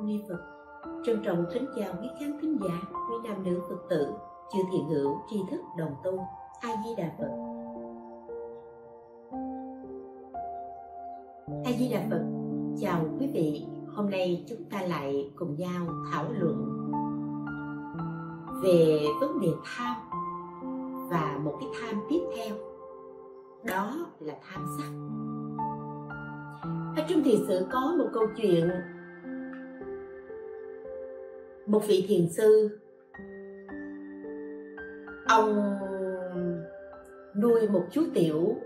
Mâu Ni Phật Trân trọng kính chào quý khán thính giả, quý nam nữ Phật tử, chư thiện hữu, tri thức, đồng tu, A Di Đà Phật. A Di Đà Phật, chào quý vị. Hôm nay chúng ta lại cùng nhau thảo luận về vấn đề tham và một cái tham tiếp theo đó là tham sắc ở trong thiền sử có một câu chuyện một vị thiền sư. Ông nuôi một chú tiểu.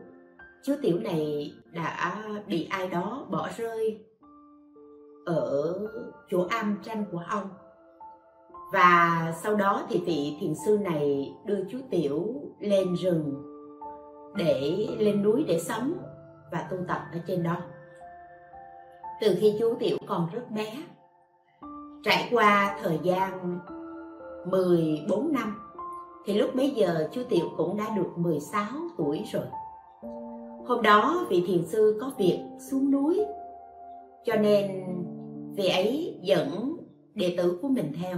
Chú tiểu này đã bị ai đó bỏ rơi ở chỗ am tranh của ông. Và sau đó thì vị thiền sư này đưa chú tiểu lên rừng để lên núi để sống và tu tập ở trên đó. Từ khi chú tiểu còn rất bé trải qua thời gian 14 năm, thì lúc bấy giờ chú tiểu cũng đã được 16 tuổi rồi. Hôm đó vị thiền sư có việc xuống núi, cho nên vị ấy dẫn đệ tử của mình theo.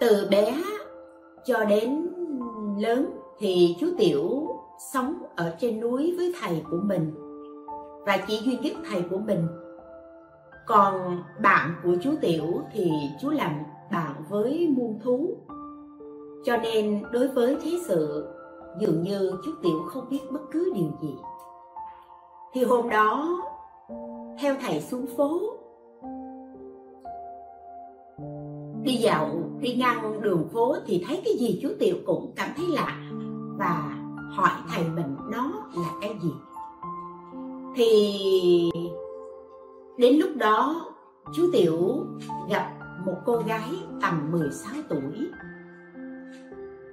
Từ bé cho đến lớn thì chú tiểu sống ở trên núi với thầy của mình, và chỉ duy nhất thầy của mình còn bạn của chú tiểu thì chú làm bạn với muôn thú. Cho nên đối với thế sự, dường như chú tiểu không biết bất cứ điều gì. Thì hôm đó, theo thầy xuống phố, đi dạo, đi ngang đường phố thì thấy cái gì chú tiểu cũng cảm thấy lạ. Và hỏi thầy mình nó là cái gì. Thì đến lúc đó, chú tiểu gặp một cô gái tầm 16 tuổi.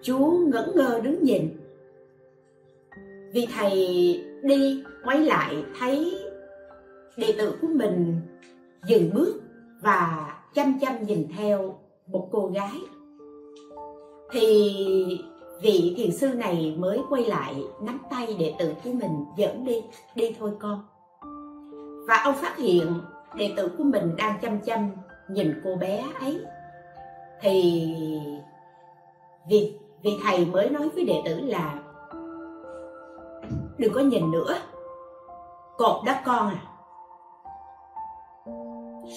Chú ngẩn ngơ đứng nhìn. Vì thầy đi quay lại thấy đệ tử của mình dừng bước và chăm chăm nhìn theo một cô gái. Thì vị thiền sư này mới quay lại nắm tay đệ tử của mình dẫn đi. Đi thôi con và ông phát hiện đệ tử của mình đang chăm chăm nhìn cô bé ấy. Thì vì vì thầy mới nói với đệ tử là, đừng có nhìn nữa, cột đó con à.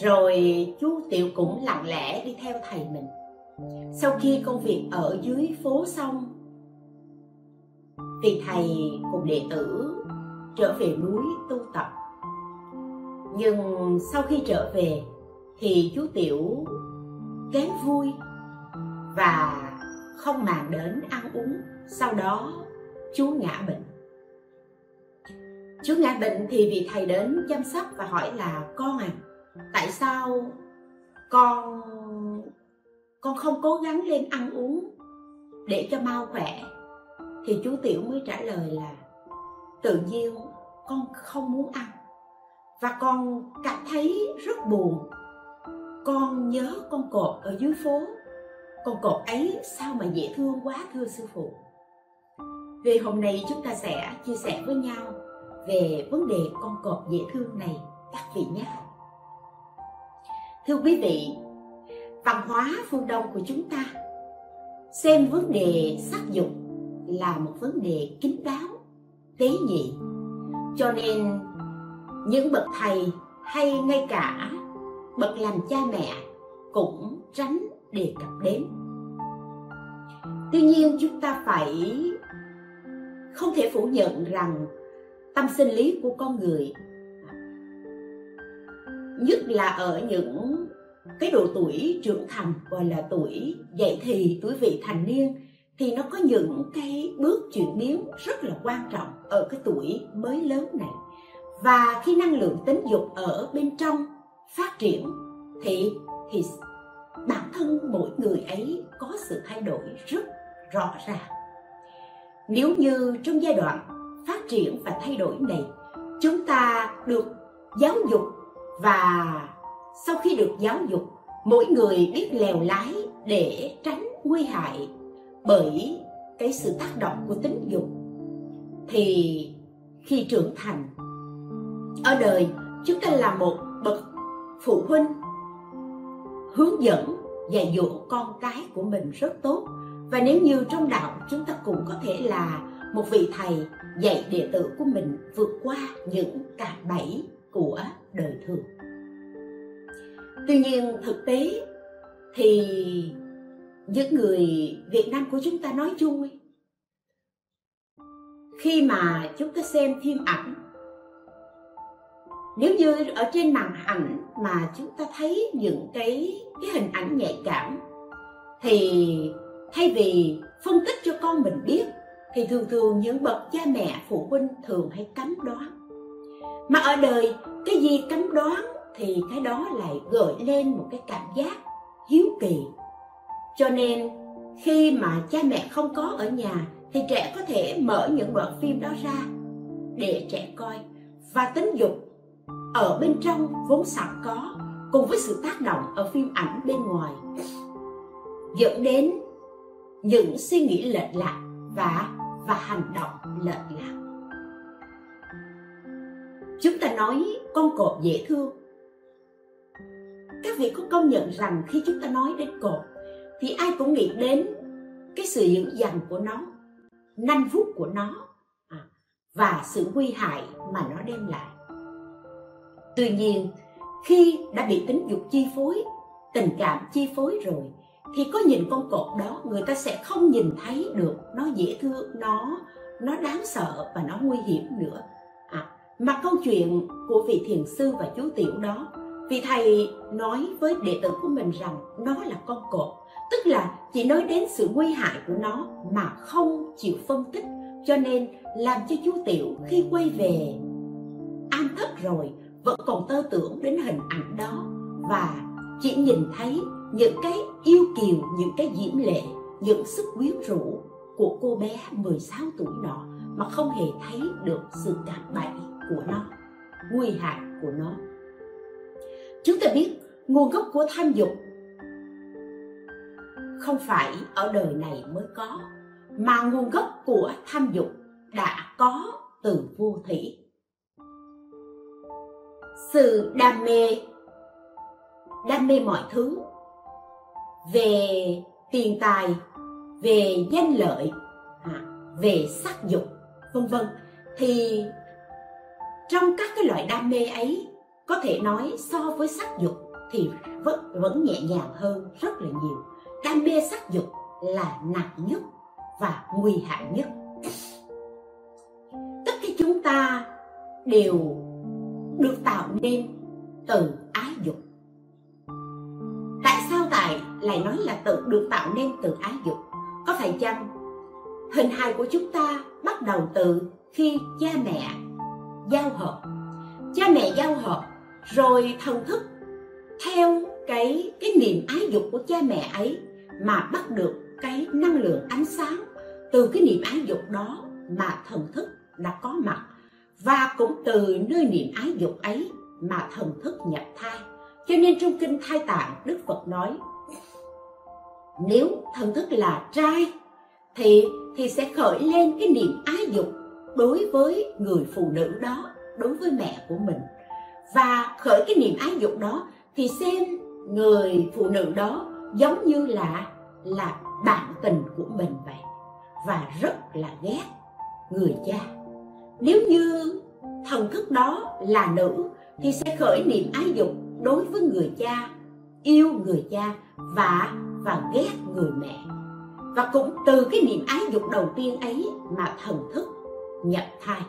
Rồi chú tiểu cũng lặng lẽ đi theo thầy mình. Sau khi công việc ở dưới phố xong, thì thầy cùng đệ tử trở về núi tu tập nhưng sau khi trở về, thì chú tiểu kém vui và không màng đến ăn uống. Sau đó, chú ngã bệnh. Chú ngã bệnh thì vị thầy đến chăm sóc và hỏi là, con à tại sao con con không cố gắng lên ăn uống để cho mau khỏe? Thì chú tiểu mới trả lời là, tự nhiên con không muốn ăn và con cảm thấy rất buồn. Con nhớ con cọp ở dưới phố. Con cọp ấy sao mà dễ thương quá, thưa sư phụ. Về hôm nay chúng ta sẽ chia sẻ với nhau về vấn đề con cọp dễ thương này, các vị nhé. Thưa quý vị, văn hóa phương đông của chúng ta, xem vấn đề sắc dục là một vấn đề kín đáo, tế nhị. Cho nên những bậc thầy hay ngay cả bậc làm cha mẹ cũng tránh đề cập đến. Tuy nhiên chúng ta phải không thể phủ nhận rằng tâm sinh lý của con người, nhất là ở những cái độ tuổi trưởng thành, gọi là tuổi dậy thì tuổi vị thành niên, thì nó có những cái bước chuyển biến rất là quan trọng ở cái tuổi mới lớn này và khi năng lượng tính dục ở bên trong phát triển, thì thì bản thân mỗi người ấy có sự thay đổi rất rõ ràng. Nếu như trong giai đoạn phát triển và thay đổi này, chúng ta được giáo dục và sau khi được giáo dục, mỗi người biết lèo lái để tránh nguy hại bởi cái sự tác động của tính dục, thì khi trưởng thành ở đời, chúng ta là một bậc phụ huynh, hướng dẫn, dạy dỗ con cái của mình rất tốt. Và nếu như trong đạo chúng ta cũng có thể là một vị thầy dạy đệ tử của mình vượt qua những cạm bẫy của đời thường. Tuy nhiên, thực tế thì những người việt nam của chúng ta nói chung, khi mà chúng ta xem phim ảnh nếu như ở trên màn ảnh mà chúng ta thấy những cái cái hình ảnh nhạy cảm, thì thay vì phân tích cho con mình biết, thì thường thường những bậc cha mẹ, phụ huynh thường hay cấm đoán. Mà ở đời, cái gì cấm đoán thì cái đó lại gợi lên một cái cảm giác hiếu kỳ. Cho nên, khi mà cha mẹ không có ở nhà, thì trẻ có thể mở những đoạn phim đó ra để trẻ coi và tính dục ở bên trong vốn sẵn có, cùng với sự tác động ở phim ảnh bên ngoài. Dẫn đến những suy nghĩ lệch lạc và và hành động lệch lạc. Chúng ta nói con cọp dễ thương. Các vị có công nhận rằng khi chúng ta nói đến cọp thì ai cũng nghĩ đến cái sự dữ dằn của nó, nanh vuốt của nó à, và sự nguy hại mà nó đem lại tuy nhiên khi đã bị tính dục chi phối tình cảm chi phối rồi thì có nhìn con cột đó người ta sẽ không nhìn thấy được nó dễ thương nó nó đáng sợ và nó nguy hiểm nữa. À, mà câu chuyện của vị thiền sư và chú tiểu đó vị thầy nói với đệ tử của mình rằng nó là con cột tức là chỉ nói đến sự nguy hại của nó mà không chịu phân tích cho nên làm cho chú tiểu khi quay về an thất rồi vẫn còn tơ tưởng đến hình ảnh đó và chỉ nhìn thấy những cái yêu kiều, những cái diễm lệ, những sức quyến rũ của cô bé 16 tuổi nọ mà không hề thấy được sự cạm bẫy của nó, nguy hại của nó. Chúng ta biết nguồn gốc của tham dục không phải ở đời này mới có, mà nguồn gốc của tham dục đã có từ vô thủy. Sự đam mê, đam mê mọi thứ về tiền tài về danh lợi à, về sắc dục vân vân. Thì trong các cái loại đam mê ấy có thể nói so với sắc dục thì vẫn vẫn nhẹ nhàng hơn rất là nhiều. Đam mê sắc dục là nặng nhất và nguy hại nhất. Tất cả chúng ta đều được tạo nên từ ái dục. Tại sao tài lại nói là tự được tạo nên từ ái dục? Có phải chăng hình hài của chúng ta bắt đầu từ khi cha mẹ giao hợp? Cha mẹ giao hợp rồi thần thức theo cái cái niềm ái dục của cha mẹ ấy mà bắt được cái năng lượng ánh sáng. Từ cái niềm ái dục đó mà thần thức đã có mặt và cũng từ nơi niềm ái dục ấy mà thần thức nhập thai. Cho nên trong kinh thai tạng, đức phật nói, nếu thần thức là trai, thì thì sẽ khởi lên cái niềm ái dục đối với người phụ nữ đó, đối với mẹ của mình. Và khởi cái niềm ái dục đó thì xem người phụ nữ đó giống như là là bạn tình của mình vậy. Và rất là ghét người cha nếu như thần thức đó là nữ, thì sẽ khởi niệm ái dục đối với người cha, yêu người cha và và ghét người mẹ. Và cũng từ cái niệm ái dục đầu tiên ấy mà thần thức nhập thai.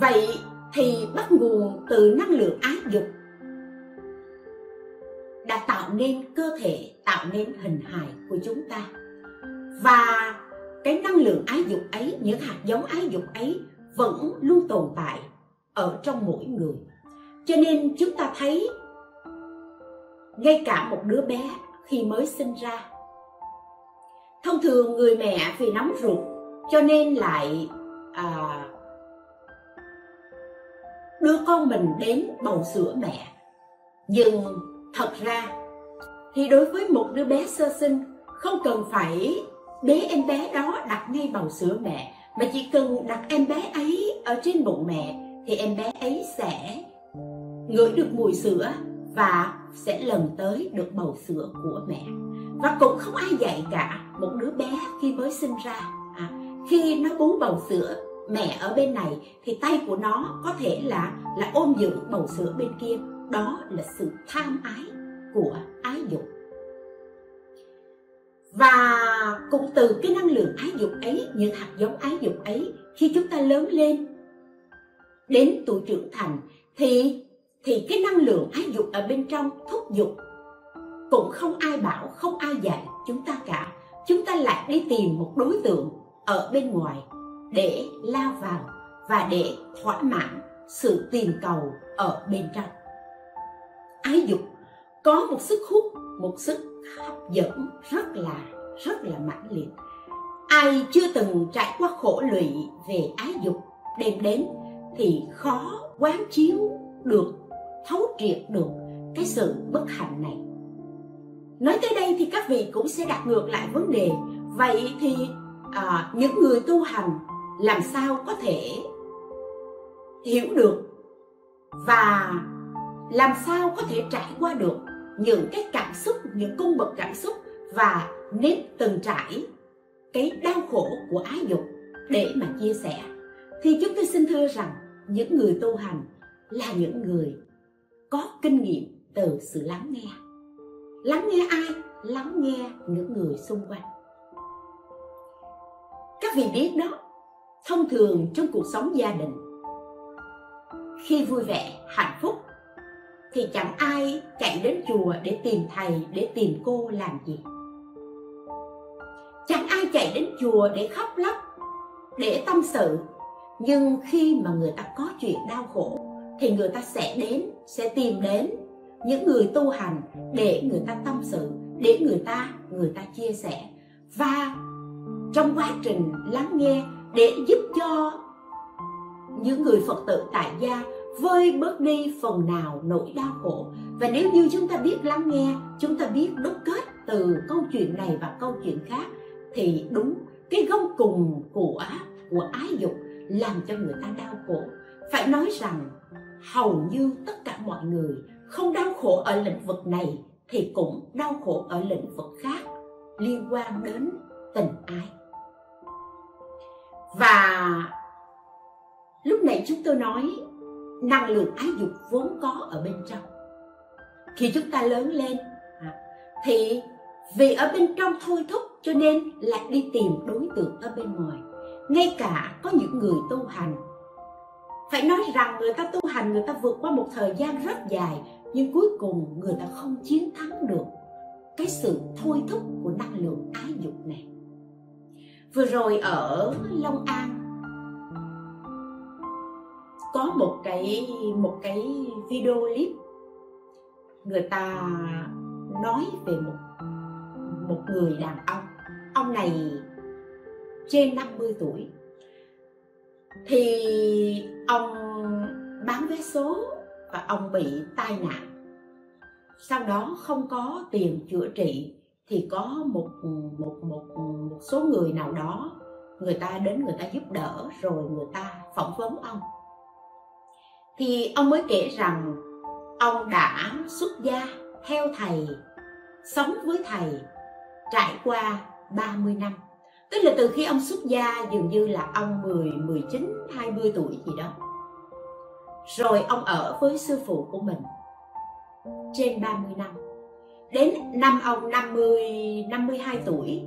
Vậy thì bắt nguồn từ năng lượng ái dục đã tạo nên cơ thể, tạo nên hình hài của chúng ta. Và cái năng lượng ái dục ấy những hạt giống ái dục ấy vẫn luôn tồn tại ở trong mỗi người. Cho nên chúng ta thấy ngay cả một đứa bé khi mới sinh ra thông thường người mẹ vì nóng ruột cho nên lại à, đưa con mình đến bầu sữa mẹ. Nhưng thật ra thì đối với một đứa bé sơ sinh không cần phải bế em bé đó đặt ngay bầu sữa mẹ mà chỉ cần đặt em bé ấy ở trên bụng mẹ thì em bé ấy sẽ ngửi được mùi sữa và sẽ lần tới được bầu sữa của mẹ. Và cũng không ai dạy cả một đứa bé khi mới sinh ra. À, khi nó bú bầu sữa mẹ ở bên này thì tay của nó có thể là là ôm giữ bầu sữa bên kia. Đó là sự tham ái của ái dục và cũng từ cái năng lượng ái dục ấy những hạt giống ái dục ấy, khi chúng ta lớn lên đến tuổi trưởng thành, thì thì cái năng lượng ái dục ở bên trong thúc dục cũng không ai bảo, không ai dạy chúng ta cả. Chúng ta lại đi tìm một đối tượng ở bên ngoài để lao vào và để thỏa mãn sự tìm cầu ở bên trong. Ái dục có một sức hút, một sức hấp dẫn rất là rất là mãnh liệt. Ai chưa từng trải qua khổ lụy về ái dục đem đến thì khó quán chiếu được thấu triệt được cái sự bất hạnh này. Nói tới đây thì các vị cũng sẽ đặt ngược lại vấn đề. Vậy thì à, những người tu hành làm sao có thể hiểu được và làm sao có thể trải qua được những cái cảm xúc, những cung bậc cảm xúc và nên từng trải cái đau khổ của ái dục để mà chia sẻ. Thì chúng tôi xin thưa rằng những người tu hành là những người có kinh nghiệm từ sự lắng nghe. Lắng nghe ai? Lắng nghe những người xung quanh. Các vị biết đó, thông thường trong cuộc sống gia đình, khi vui vẻ, hạnh phúc thì chẳng ai chạy đến chùa để tìm thầy, để tìm cô làm gì. Chẳng ai chạy đến chùa để khóc lóc, để tâm sự. Nhưng khi mà người ta có chuyện đau khổ, thì người ta sẽ đến, sẽ tìm đến những người tu hành để người ta tâm sự, để người ta người ta chia sẻ. Và trong quá trình lắng nghe để giúp cho những người phật tử tại gia vơi bớt đi phần nào nỗi đau khổ. Và nếu như chúng ta biết lắng nghe, chúng ta biết đúc kết từ câu chuyện này và câu chuyện khác, thì đúng, cái gông cùng của của ái dục làm cho người ta đau khổ. Phải nói rằng, hầu như tất cả mọi người không đau khổ ở lĩnh vực này thì cũng đau khổ ở lĩnh vực khác, liên quan đến tình ái. Và lúc nãy chúng tôi nói năng lượng ái dục vốn có ở bên trong. Khi chúng ta lớn lên à, thì vì ở bên trong thôi thúc cho nên lại đi tìm đối tượng ở bên ngoài. Ngay cả có những người tu hành, phải nói rằng người ta tu hành, người ta vượt qua một thời gian rất dài, nhưng cuối cùng người ta không chiến thắng được cái sự thôi thúc của năng lượng ái dục này. Vừa rồi ở long an có một cái một cái video clip người ta nói về một một người đàn ông. Ông này trên 50 tuổi. Thì ông bán vé số và ông bị tai nạn. Sau đó không có tiền chữa trị thì có một một một một số người nào đó người ta đến người ta giúp đỡ rồi người ta phỏng vấn ông thì ông mới kể rằng ông đã xuất gia theo thầy sống với thầy trải qua 30 năm. Tức là từ khi ông xuất gia dường như là ông 10, 19, 20 tuổi gì đó. Rồi ông ở với sư phụ của mình trên 30 năm. Đến năm ông 50, 52 tuổi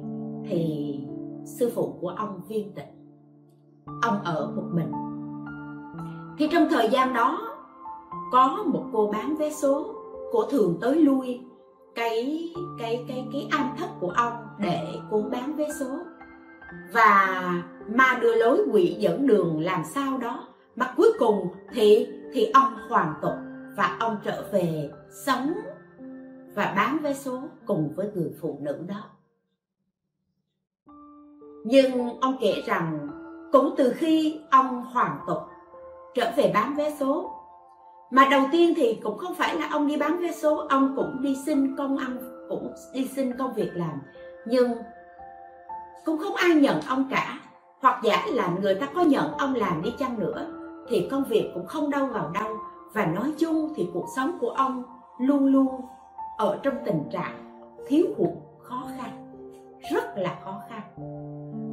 thì sư phụ của ông viên tịch. Ông ở một mình thì trong thời gian đó, có một cô bán vé số, cô thường tới lui cái cái cái cái ăn thất của ông để cô bán vé số. Và ma đưa lối quỷ dẫn đường làm sao đó, mà cuối cùng thì thì ông hoàn tục và ông trở về sống và bán vé số cùng với người phụ nữ đó. Nhưng ông kể rằng cũng từ khi ông hoàn tục trở về bán vé số. Mà đầu tiên thì cũng không phải là ông đi bán vé số, ông cũng đi xin công ăn, cũng đi xin công việc làm. Nhưng cũng không ai nhận ông cả. Hoặc giả là người ta có nhận ông làm đi chăng nữa, thì công việc cũng không đâu vào đâu. Và nói chung thì cuộc sống của ông luôn luôn ở trong tình trạng thiếu hụt, khó khăn, rất là khó khăn.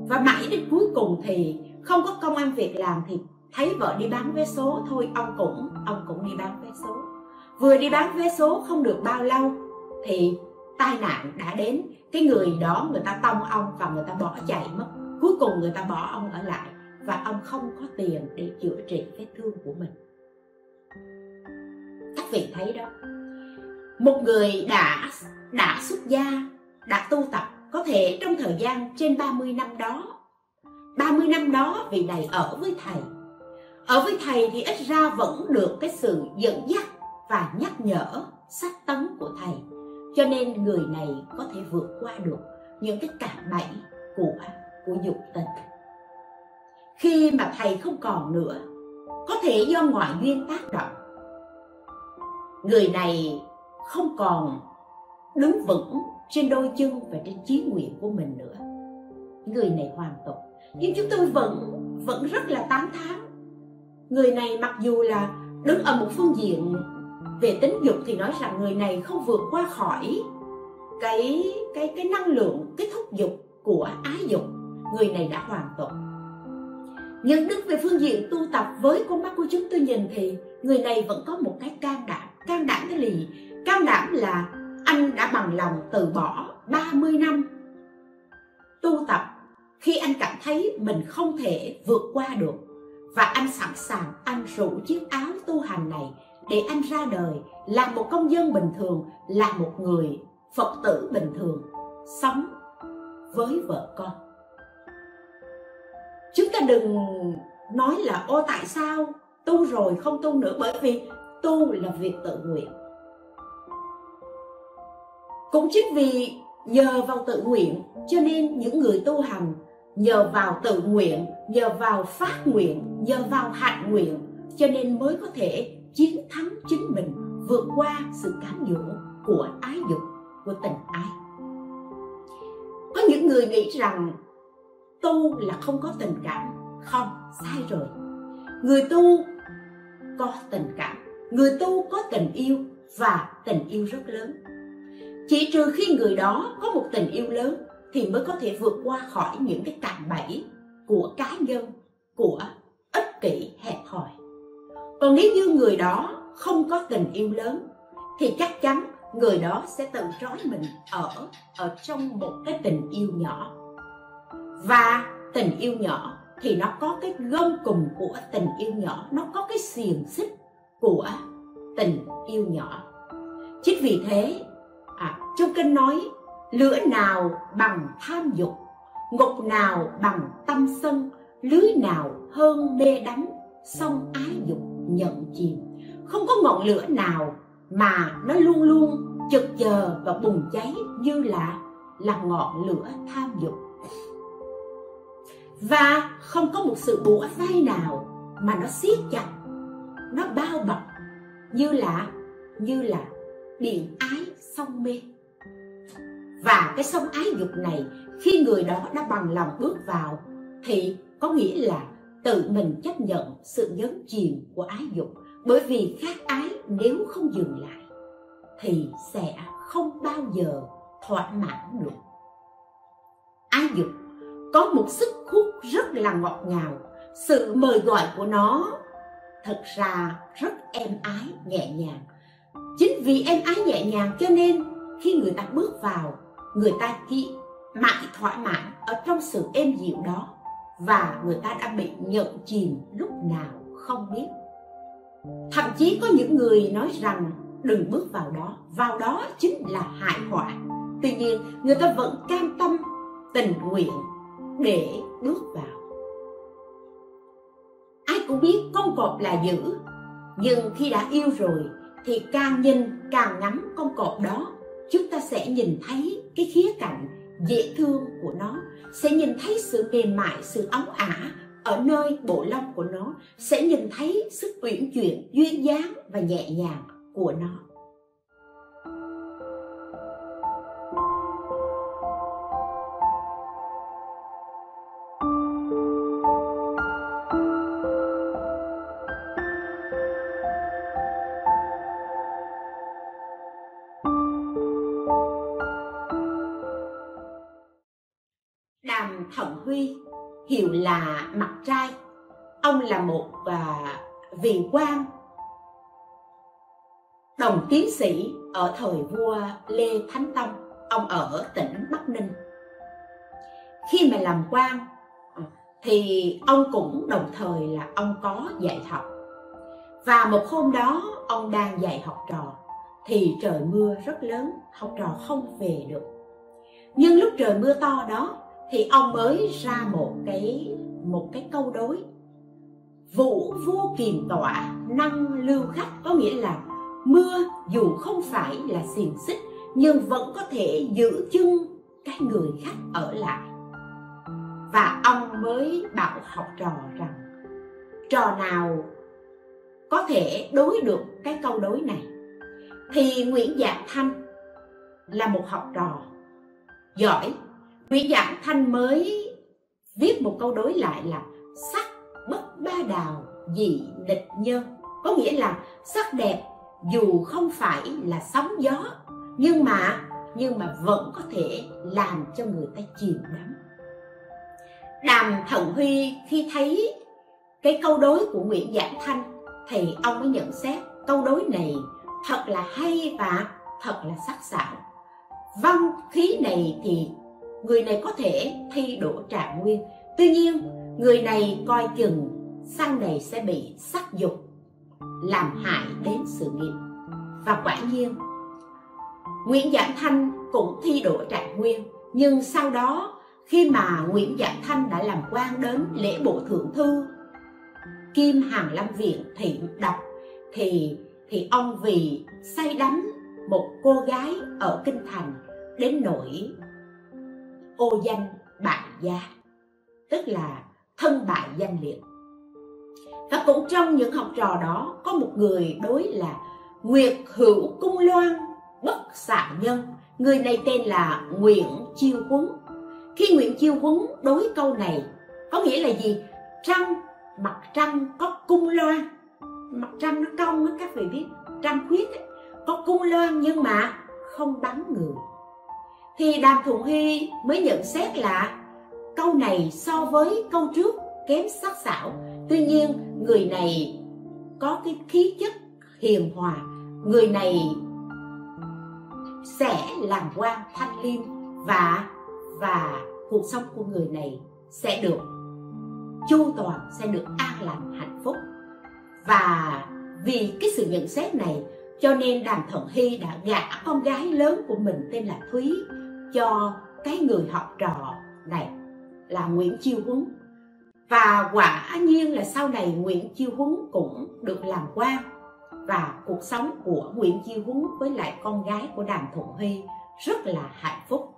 Và mãi đến cuối cùng thì không có công ăn việc làm thì thấy vợ đi bán vé số thôi, ông cũng ông cũng đi bán vé số. Vừa đi bán vé số không được bao lâu thì tai nạn đã đến. Cái người đó người ta tông ông và người ta bỏ chạy mất. Cuối cùng người ta bỏ ông ở lại và ông không có tiền để chữa trị vết thương của mình. Các vị thấy đó, một người đã đã xuất gia, đã tu tập, có thể trong thời gian trên 30 năm đó 30 năm đó vị này ở với thầy ở với thầy thì ít ra vẫn được cái sự dẫn dắt và nhắc nhở, sách tấn của thầy. Cho nên người này có thể vượt qua được những cái cạm bẫy của của dục tình. Khi mà thầy không còn nữa, có thể do ngoại duyên tác động, người này không còn đứng vững trên đôi chân và trên chí nguyện của mình nữa. Người này hoàn tục. Nhưng chúng tôi vẫn vẫn rất là tán thán người này mặc dù là đứng ở một phương diện về tính dục thì nói rằng người này không vượt qua khỏi cái cái cái năng lượng, cái thúc dục của ái dục. Người này đã hoàn tục nhưng đứng về phương diện tu tập với con mắt của chúng tôi nhìn thì người này vẫn có một cái can đảm. Can đảm cái gì? Can đảm là anh đã bằng lòng từ bỏ 30 năm tu tập khi anh cảm thấy mình không thể vượt qua được và anh sẵn sàng, anh rủ chiếc áo tu hành này để anh ra đời là một công dân bình thường, là một người phật tử bình thường, sống với vợ con. Chúng ta đừng nói là, ô, tại sao tu rồi không tu nữa? Bởi vì tu là việc tự nguyện. Cũng chính vì nhờ vào tự nguyện cho nên những người tu hành nhờ vào tự nguyện, nhờ vào phát nguyện nhờ vào hạnh nguyện, cho nên mới có thể chiến thắng chính mình, vượt qua sự cám dỗ của ái dục, của tình ái. Có những người nghĩ rằng, tu là không có tình cảm. Không, sai rồi. Người tu có tình cảm, người tu có tình yêu, và tình yêu rất lớn. Chỉ trừ khi người đó có một tình yêu lớn, thì mới có thể vượt qua khỏi những cái cạm bẫy của cá nhân, của ích kỷ hẹp hòi. Còn nếu như người đó không có tình yêu lớn thì chắc chắn người đó sẽ tự trói mình ở ở trong một cái tình yêu nhỏ. Và tình yêu nhỏ thì nó có cái gông cùng của tình yêu nhỏ nó có cái xiềng xích của tình yêu nhỏ. Chính vì thế à, trong kinh nói lửa nào bằng tham dục ngục nào bằng tâm sân lưới nào hơn mê đắm, song ái dục nhận chìm. Không có ngọn lửa nào mà nó luôn luôn chực chờ và bùng cháy như là là ngọn lửa tham dục. Và không có một sự bủa vây nào mà nó siết chặt, nó bao bọc như là như là điện ái sông mê. Và cái sông ái dục này, khi người đó đã bằng lòng bước vào, thì có nghĩa là tự mình chấp nhận sự nhấn chìm của ái dục, bởi vì khát ái nếu không dừng lại, thì sẽ không bao giờ thỏa mãn được. Ái dục có một sức hút rất là ngọt ngào, sự mời gọi của nó thật ra rất êm ái, nhẹ nhàng. Chính vì êm ái, nhẹ nhàng cho nên khi người ta bước vào, người ta chỉ mãi thỏa mãn ở trong sự êm dịu đó và người ta đã bị nhận chìm lúc nào không biết. Thậm chí có những người nói rằng đừng bước vào đó vào đó chính là hại họa. Tuy nhiên, người ta vẫn cam tâm, tình nguyện để bước vào. Ai cũng biết con cọp là dữ, nhưng khi đã yêu rồi thì càng nhìn càng ngắm con cọp đó, chúng ta sẽ nhìn thấy cái khía cạnh dễ thương của nó, sẽ nhìn thấy sự mềm mại, sự ống ả ở nơi bộ lông của nó, sẽ nhìn thấy sức uyển chuyển, duyên dáng và nhẹ nhàng của nó. Là một à, vị quan đồng tiến sĩ ở thời vua lê thánh tông. Ông ở tỉnh bắc ninh. Khi mà làm quan à, thì ông cũng đồng thời là ông có dạy học. Và một hôm đó ông đang dạy học trò thì trời mưa rất lớn học trò không về được. Nhưng lúc trời mưa to đó thì ông mới ra một cái một cái câu đối vũ vô kiềm tọa năng lưu khách có nghĩa là mưa dù không phải là xiềng xích, nhưng vẫn có thể giữ chân cái người khách ở lại. Và ông mới bảo học trò rằng, trò nào có thể đối được cái câu đối này? Thì Nguyễn Dạng Thanh là một học trò giỏi. Nguyễn Dạng Thanh mới viết một câu đối lại là sắc bất ba đào dị địch nhân có nghĩa là sắc đẹp dù không phải là sóng gió, nhưng mà nhưng mà vẫn có thể làm cho người ta chìm đắm. Đàm thận huy khi thấy cái câu đối của nguyễn giảng thanh, thì ông mới nhận xét câu đối này thật là hay và thật là sắc sảo. Văn khí này thì người này có thể thi đỗ trạng nguyên. Tuy nhiên người này coi chừng sau này sẽ bị sắc dục, làm hại đến sự nghiệp. Và quả nhiên, Nguyễn Giảng Thanh cũng thi đỗ trạng nguyên. Nhưng sau đó, khi mà Nguyễn Giảng Thanh đã làm quan đến lễ bộ thượng thư, Kim Hàng Lâm Viện thị đọc thì thì ông vì say đắm một cô gái ở kinh thành đến nỗi ô danh bại gia. Tức là thân bại danh liệt. Và cũng trong những học trò đó có một người đối là nguyệt hữu cung loan bất xạ nhân. Người này tên là nguyễn chiêu huấn. Khi nguyễn chiêu huấn đối câu này có nghĩa là gì? Trăng mặt trăng có cung loan. Mặt trăng nó cong á các vị biết trăng khuyết ấy, có cung loan nhưng mà không bắn người thì đàm thuận huy mới nhận xét là câu này so với câu trước, kém sắc sảo. Tuy nhiên, người này có cái khí chất hiền hòa. Người này sẽ làm quan thanh liêm và và cuộc sống của người này sẽ được chu toàn, sẽ được an lành, hạnh phúc. Và vì cái sự nhận xét này, cho nên đàm thuận hy đã gả con gái lớn của mình tên là thúy cho cái người học trò này là nguyễn chiêu huấn. Và quả nhiên là sau này nguyễn chiêu huấn cũng được làm quan. Và cuộc sống của nguyễn chiêu huấn với lại con gái của đàm thuận huy rất là hạnh phúc.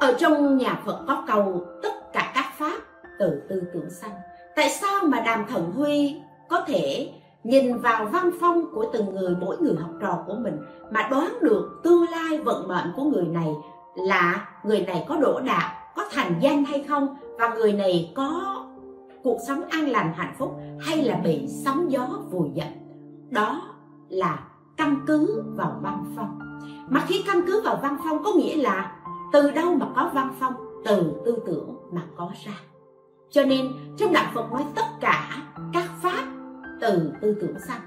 Ở trong nhà phật có cầu tất cả các pháp từ tư tưởng sanh. Tại sao mà đàm thuận huy có thể nhìn vào văn phong của từng người, mỗi người học trò của mình, mà đoán được tương lai vận mệnh của người này là người này có đỗ đạt có thành danh hay không, và người này có cuộc sống an lành, hạnh phúc hay là bị sóng gió vùi dập. Đó là căn cứ vào văn phong. Mà khi căn cứ vào văn phong có nghĩa là từ đâu mà có văn phong? Từ tư tưởng mà có ra. Cho nên trong đạo phật nói tất cả các pháp từ tư tưởng sanh.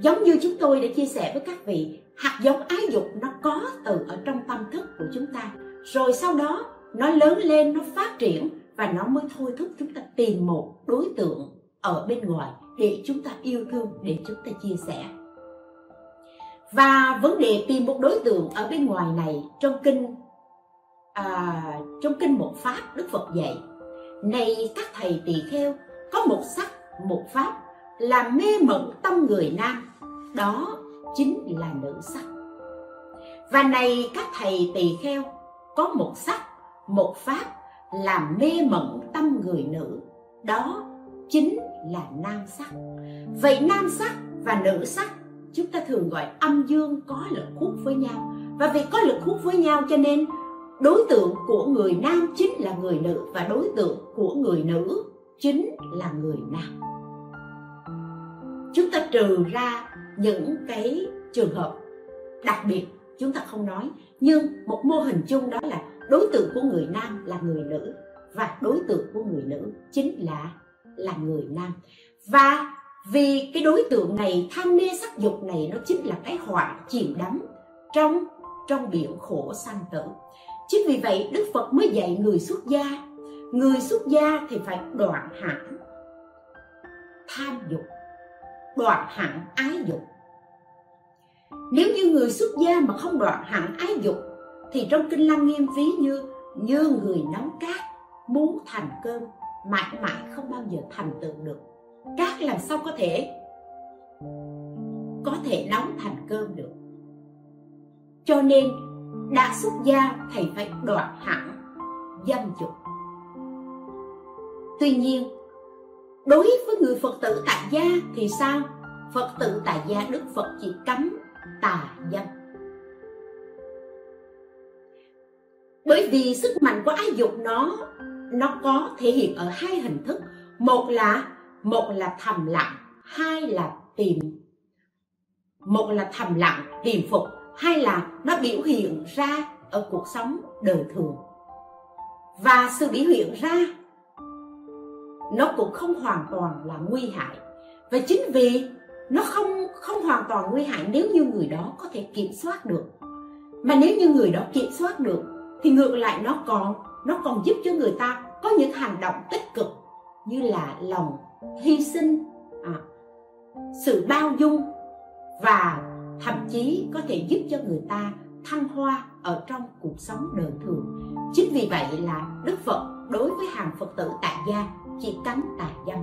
Giống như chúng tôi đã chia sẻ với các vị, hạt giống ái dục nó có từ ở trong tâm thức của chúng ta rồi sau đó nó lớn lên nó phát triển và nó mới thôi thúc chúng ta tìm một đối tượng ở bên ngoài để chúng ta yêu thương để chúng ta chia sẻ. Và vấn đề tìm một đối tượng ở bên ngoài này trong kinh à, trong kinh một pháp đức phật dạy này các thầy tỳ kheo có một sắc một pháp là mê mẩn tâm người nam đó chính là nữ sắc. Và này các thầy tỳ kheo có một sắc, một pháp làm mê mẩn tâm người nữ. Đó chính là nam sắc. Vậy nam sắc và nữ sắc, chúng ta thường gọi âm dương có lực hút với nhau. Và vì có lực hút với nhau cho nên đối tượng của người nam chính là người nữ và đối tượng của người nữ chính là người nam. Chúng ta trừ ra những cái trường hợp đặc biệt chúng ta không nói, nhưng một mô hình chung đó là đối tượng của người nam là người nữ, và đối tượng của người nữ chính là là người nam. Và vì cái đối tượng này, tham mê sắc dục này nó chính là cái họa chìm đắm trong trong biển khổ sanh tử. Chính vì vậy, đức phật mới dạy người xuất gia, người xuất gia thì phải đoạn hẳn tham dục, đoạn hẳn ái dục nếu như người xuất gia mà không đoạn hẳn ái dục, thì trong kinh lăng nghiêm ví như như người nấu cát, muốn thành cơm, mãi mãi không bao giờ thành tựu được. Cát làm sao có thể? Có thể nấu thành cơm được. Cho nên, đã xuất gia, thầy phải đoạn hẳn dâm dục. Tuy nhiên, đối với người phật tử tại gia thì sao? Phật tử tại gia đức phật chỉ cấm tà dâm bởi vì sức mạnh của ái dục nó nó có thể hiện ở hai hình thức. Một là một là thầm lặng, hai là tìm. Một là thầm lặng tìm phục hay là nó biểu hiện ra ở cuộc sống đời thường. Và sự biểu hiện ra, nó cũng không hoàn toàn là nguy hại. Và chính vì nó không không hoàn toàn nguy hại nếu như người đó có thể kiểm soát được. Mà nếu như người đó kiểm soát được thì ngược lại nó còn nó còn giúp cho người ta có những hành động tích cực như là lòng hy sinh à, sự bao dung và thậm chí có thể giúp cho người ta thăng hoa ở trong cuộc sống đời thường. Chính vì vậy là đức phật đối với hàng phật tử tại gia chỉ cấm tà dâm.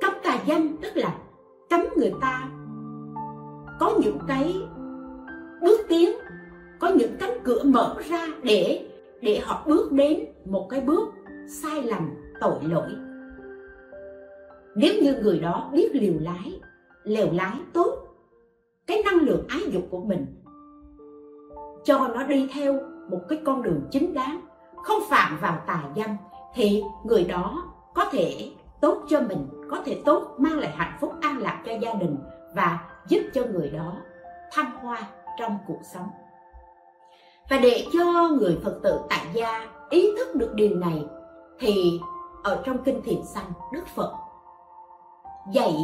Cấm tà dâm tức là cấm người ta. Có những cái bước tiến, có những cánh cửa mở ra để để họ bước đến một cái bước sai lầm, tội lỗi. Nếu như người đó biết liều lái, lèo lái tốt cái năng lượng ái dục của mình, cho nó đi theo một cái con đường chính đáng, không phạm vào tà dâm, thì người đó có thể tốt cho mình có thể tốt mang lại hạnh phúc an lạc cho gia đình và giúp cho người đó thăng hoa trong cuộc sống. Và để cho người phật tử tại gia ý thức được điều này, thì ở trong kinh thiền sanh, đức phật dạy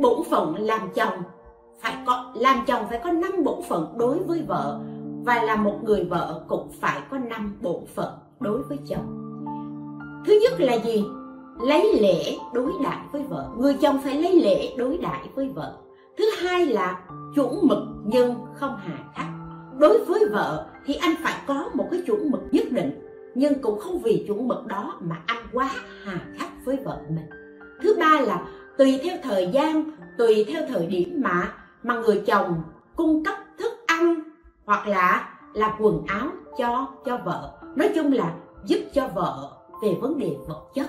bổn phận làm chồng, phải có, làm chồng phải có năm bổn phận đối với vợ, và là một người vợ cũng phải có năm bổn phận đối với chồng. Thứ nhất là gì? Lấy lễ đối đãi với vợ. Người chồng phải lấy lễ đối đãi với vợ. Thứ hai là chuẩn mực nhưng không hà khắc đối với vợ thì anh phải có một cái chuẩn mực nhất định, nhưng cũng không vì chuẩn mực đó mà anh quá hà khắc với vợ mình. Thứ ba là tùy theo thời gian, tùy theo thời điểm mà mà người chồng cung cấp thức ăn hoặc là là quần áo cho cho vợ. Nói chung là giúp cho vợ về vấn đề vật chất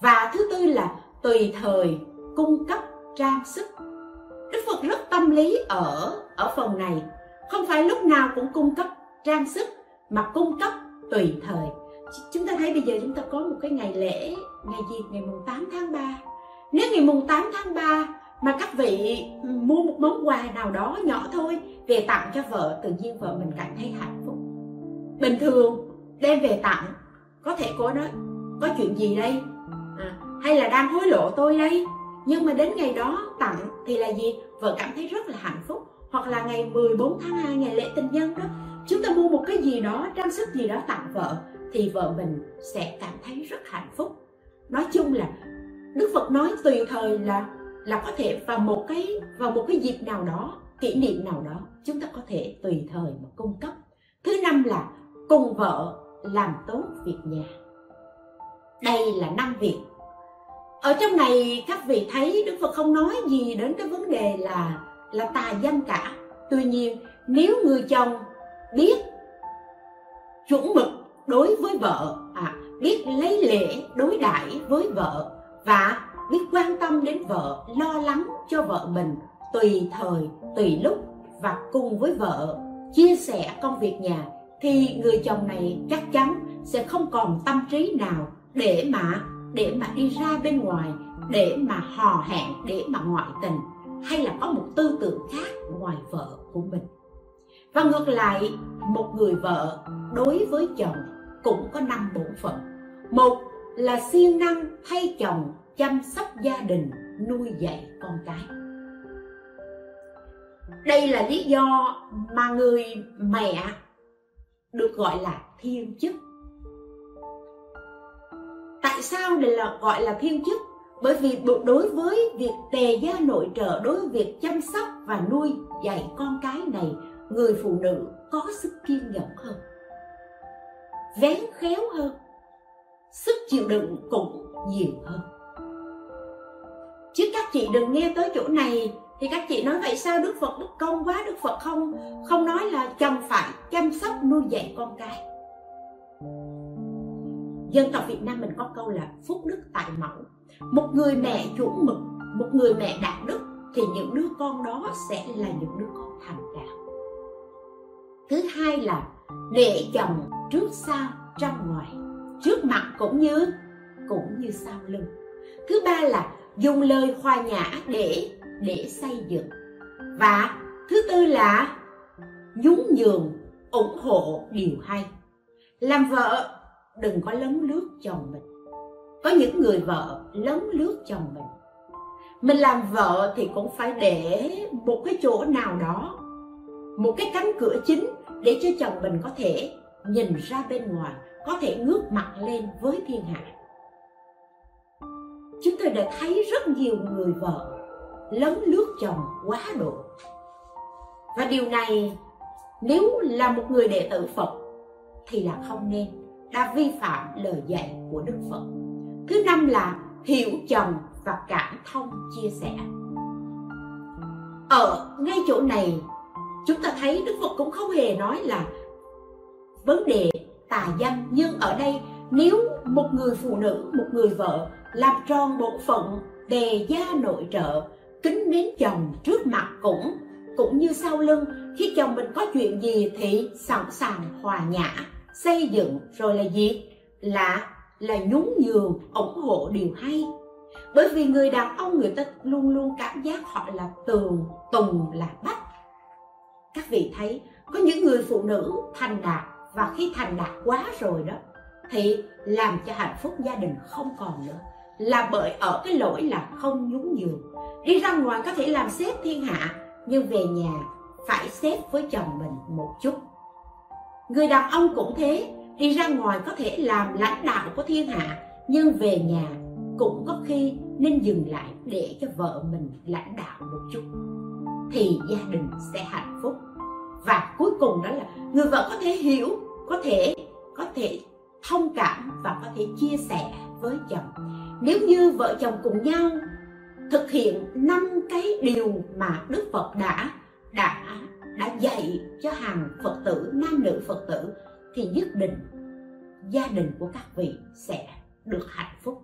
và thứ tư là tùy thời cung cấp trang sức. Đức phật rất tâm lý ở ở phần này. Không phải lúc nào cũng cung cấp trang sức, mà cung cấp tùy thời. Chúng ta thấy bây giờ chúng ta có một cái ngày lễ, ngày gì? Ngày mùng 8 tháng 3 nếu ngày mùng 8 tháng 3 mà các vị mua một món quà nào đó nhỏ thôi, về tặng cho vợ, tự nhiên vợ mình cảm thấy hạnh phúc. Bình thường, đem về tặng, có thể cô nói, có chuyện gì đây? Hay là đang hối lộ tôi đây? Nhưng mà đến ngày đó, tặng thì là gì? Vợ cảm thấy rất là hạnh phúc. Hoặc là ngày 14 tháng 2 ngày lễ tình nhân đó. Chúng ta mua một cái gì đó, trang sức gì đó tặng vợ, thì vợ mình sẽ cảm thấy rất hạnh phúc. Nói chung là, đức phật nói tùy thời là là có thể vào một cái, vào một cái dịp nào đó, kỷ niệm nào đó, chúng ta có thể tùy thời mà cung cấp. Thứ năm là cùng vợ làm tốt việc nhà. Đây là năm việc ở trong này các vị thấy đức phật không nói gì đến cái vấn đề là là tà dâm cả. Tuy nhiên nếu người chồng biết chuẩn mực đối với vợ à, biết lấy lễ đối đãi với vợ và biết quan tâm đến vợ lo lắng cho vợ mình tùy thời tùy lúc và cùng với vợ chia sẻ công việc nhà thì người chồng này chắc chắn sẽ không còn tâm trí nào để mà để mà đi ra bên ngoài, để mà hò hẹn, để mà ngoại tình, hay là có một tư tưởng khác ngoài vợ của mình. Và ngược lại, một người vợ đối với chồng cũng có năm bổn phận. Một là siêng năng thay chồng chăm sóc gia đình, nuôi dạy con cái. Đây là lý do mà người mẹ được gọi là thiên chức tại sao để là gọi là thiên chức? Bởi vì đối với việc tề gia nội trợ, đối với việc chăm sóc và nuôi dạy con cái này, người phụ nữ có sức kiên nhẫn hơn, vén khéo hơn, sức chịu đựng cũng nhiều hơn. Chứ các chị đừng nghe tới chỗ này, thì các chị nói vậy sao đức phật đức công quá, đức phật không không nói là chồng phải, chăm sóc, nuôi dạy con cái dân tộc việt nam mình có câu là phúc đức tại mẫu. Một người mẹ chuẩn mực, một người mẹ đạo đức, thì những đứa con đó sẽ là những đứa con thành đạt. Thứ hai là để chồng trước sau trong ngoài, trước mặt cũng như cũng như sau lưng. Thứ ba là dùng lời hòa nhã để để xây dựng. Và thứ tư là nhún nhường, ủng hộ điều hay. Làm vợ đừng có lấn lướt chồng mình. Có những người vợ lấn lướt chồng mình. Mình làm vợ thì cũng phải để một cái chỗ nào đó, một cái cánh cửa chính để cho chồng mình có thể nhìn ra bên ngoài, có thể ngước mặt lên với thiên hạ. Chúng tôi đã thấy rất nhiều người vợ lấn lướt chồng quá độ. Và điều này, nếu là một người đệ tử phật thì là không nên đã vi phạm lời dạy của đức phật. Thứ năm là hiểu chồng và cảm thông chia sẻ. Ở ngay chỗ này, chúng ta thấy đức phật cũng không hề nói là vấn đề tà dâm. Nhưng ở đây, nếu một người phụ nữ, một người vợ làm tròn bổn phận, đề gia nội trợ, kính đến chồng trước mặt cũng cũng như sau lưng, khi chồng mình có chuyện gì thì sẵn sàng hòa nhã xây dựng rồi là gì? Là là nhún nhường, ủng hộ điều hay. Bởi vì người đàn ông người ta luôn luôn cảm giác họ là tường, tùng, là bách. Các vị thấy, có những người phụ nữ thành đạt và khi thành đạt quá rồi đó, thì làm cho hạnh phúc gia đình không còn nữa. Là bởi ở cái lỗi là không nhún nhường. Đi ra ngoài có thể làm xếp thiên hạ, nhưng về nhà phải xếp với chồng mình một chút người đàn ông cũng thế, đi ra ngoài có thể làm lãnh đạo của thiên hạ, nhưng về nhà cũng có khi nên dừng lại để cho vợ mình lãnh đạo một chút. Thì gia đình sẽ hạnh phúc. Và cuối cùng đó là người vợ có thể hiểu, có thể có thể thông cảm và có thể chia sẻ với chồng. Nếu như vợ chồng cùng nhau thực hiện năm cái điều mà đức phật đã đã đã dạy cho hàng phật tử, nam nữ phật tử, thì nhất định gia đình của các vị sẽ được hạnh phúc.